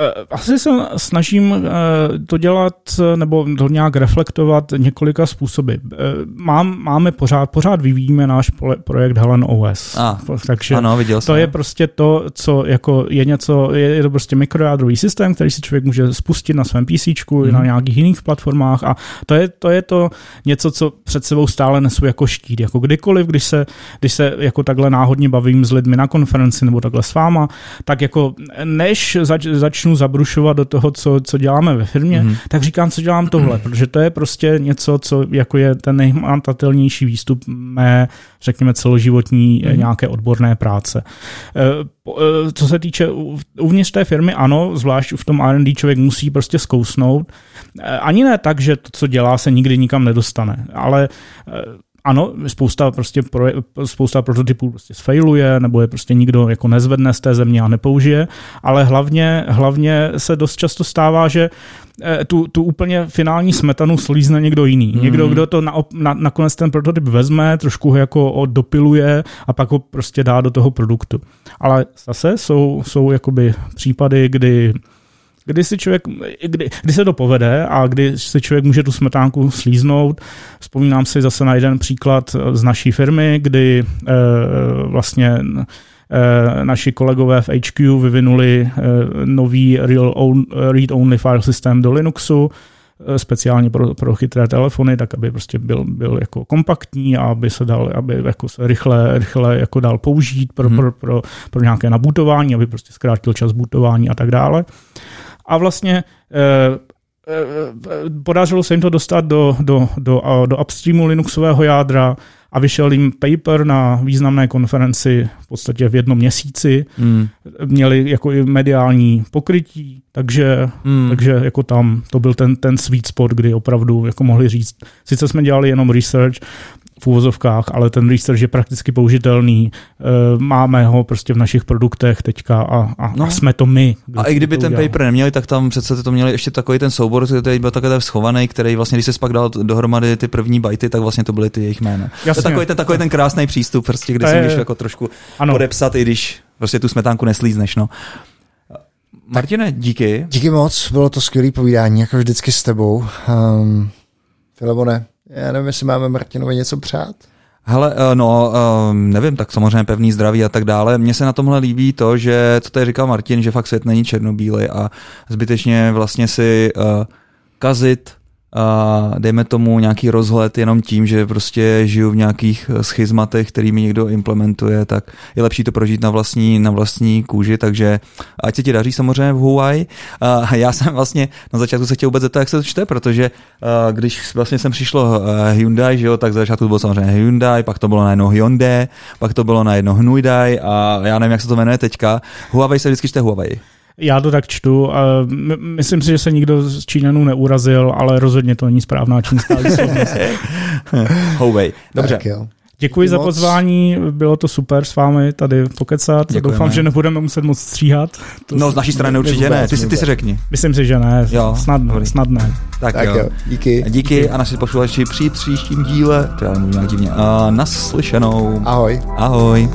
Speaker 3: Eh, asi se snažím eh, to dělat nebo to nějak reflektovat několika způsoby. Eh, mám, máme pořád, pořád vyvíjíme náš projekt Helen OS.
Speaker 2: A, Takže ano, viděl
Speaker 3: to jsem. je prostě to, co jako je něco, je, je to prostě mikrojádrový systém, který si člověk může spustit na svém PC, hmm. na nějakých jiných platformách a to je, to je to něco, co před sebou stále nesu jako štít. Jako kdykoliv, když se, když se jako takhle náhodně bavím s lidmi na konferenci nebo takhle s váma, tak jako než zač, začnu začnu zabrušovat do toho, co, co děláme ve firmě, mm-hmm. tak říkám, co dělám tohle, mm-hmm. protože to je prostě něco, co jako je ten nejmatatelnější výstup mé, řekněme, celoživotní mm-hmm. nějaké odborné práce. Eh, eh, co se týče uvnitř té firmy, ano, zvlášť v tom R&D člověk musí prostě zkousnout. Ani ne tak, že to, co dělá, se nikdy nikam nedostane, ale ano, spousta, prostě pro, spousta prototypů prostě sfailuje, nebo je prostě nikdo jako nezvedne z té země a nepoužije, ale hlavně, hlavně se dost často stává, že eh, tu, tu úplně finální smetanu slízne někdo jiný. Mm. Někdo, kdo to na, na, nakonec ten prototyp vezme, trošku ho jako dopiluje a pak ho prostě dá do toho produktu. Ale zase jsou, jsou jakoby případy, kdy kdy si člověk, kdy, kdy se to povede a kdy si člověk může tu smetánku slíznout. Vzpomínám si zase na jeden příklad z naší firmy, kdy e, vlastně e, naši kolegové v HQ vyvinuli e, nový read-only file systém do Linuxu, speciálně pro, pro chytré telefony, tak aby prostě byl, byl jako kompaktní a aby se dal, aby jako se rychle, rychle jako dal použít pro, hmm. pro, pro, pro nějaké nabootování, aby prostě zkrátil čas bootování a tak dále. A vlastně podařilo se jim to dostat do, do, do, do upstreamu Linuxového jádra, a vyšel jim paper na významné konferenci v podstatě v jednom měsíci. Mm. Měli jako i mediální pokrytí, takže, mm. takže jako tam to byl ten, ten sweet spot, kdy opravdu jako mohli říct, sice jsme dělali jenom research, v úvozovkách, ale ten research je prakticky použitelný. Eh, máme ho prostě v našich produktech teďka a, a, no. a jsme to my.
Speaker 2: A i kdyby ten paper neměli, tak tam přece to měli ještě takový ten soubor, který byl takhle schovaný, který vlastně, když se pak dal dohromady ty první bajty, tak vlastně to byly ty jejich jména. Jasně. To je takový ten, takový ten krásný přístup, prostě, kde si můžeš jako trošku ano. podepsat, i když prostě tu smetánku neslízneš. No. Martine, díky.
Speaker 1: Díky moc, bylo to skvělé povídání, jako vždycky s tebou. Um, Filemone, já nevím, jestli máme Martinovi něco přát.
Speaker 2: Hele, eh, no, eh, nevím, tak samozřejmě pevný zdraví a tak dále. Mně se na tomhle líbí to, že, co tady říkal Martin, že fakt svět není černobílý a zbytečně vlastně si uh, kazit a dejme tomu nějaký rozhled jenom tím, že prostě žiju v nějakých eh, schizmatech, který mi někdo implementuje, tak je lepší to prožít na vlastní, na vlastní kůži, takže ať se ti daří samozřejmě v Huawei. A já jsem vlastně na začátku se chtěl vůbec zeptat, jak se to čte, protože eh, když vlastně jsem přišlo eh, Hyundai, že jo, tak za začátku to bylo samozřejmě Hyundai, pak to bylo na jedno Hyundai, pak to bylo na jedno Hyundai a já nevím, jak se to jmenuje teďka. Huawei se vždycky čte Huawei.
Speaker 3: Já to tak čtu. A myslím si, že se nikdo z Číňanů neurazil, ale rozhodně to není správná čínská výslovnost.
Speaker 2: Dobře. Tak
Speaker 3: jo. Děkuji Díky za pozvání, bylo to super s vámi tady pokecat. Děkujeme. Doufám, že nebudeme muset moc stříhat.
Speaker 2: To no, z naší strany určitě ne, ty si, ty si řekni.
Speaker 3: Myslím si, že ne, jo, snad, snad ne.
Speaker 1: Tak, tak jo. jo. Díky.
Speaker 2: Díky a naši posluchači při příštím díle, to já nějak divně, uh, naslyšenou.
Speaker 1: Ahoj.
Speaker 2: Ahoj.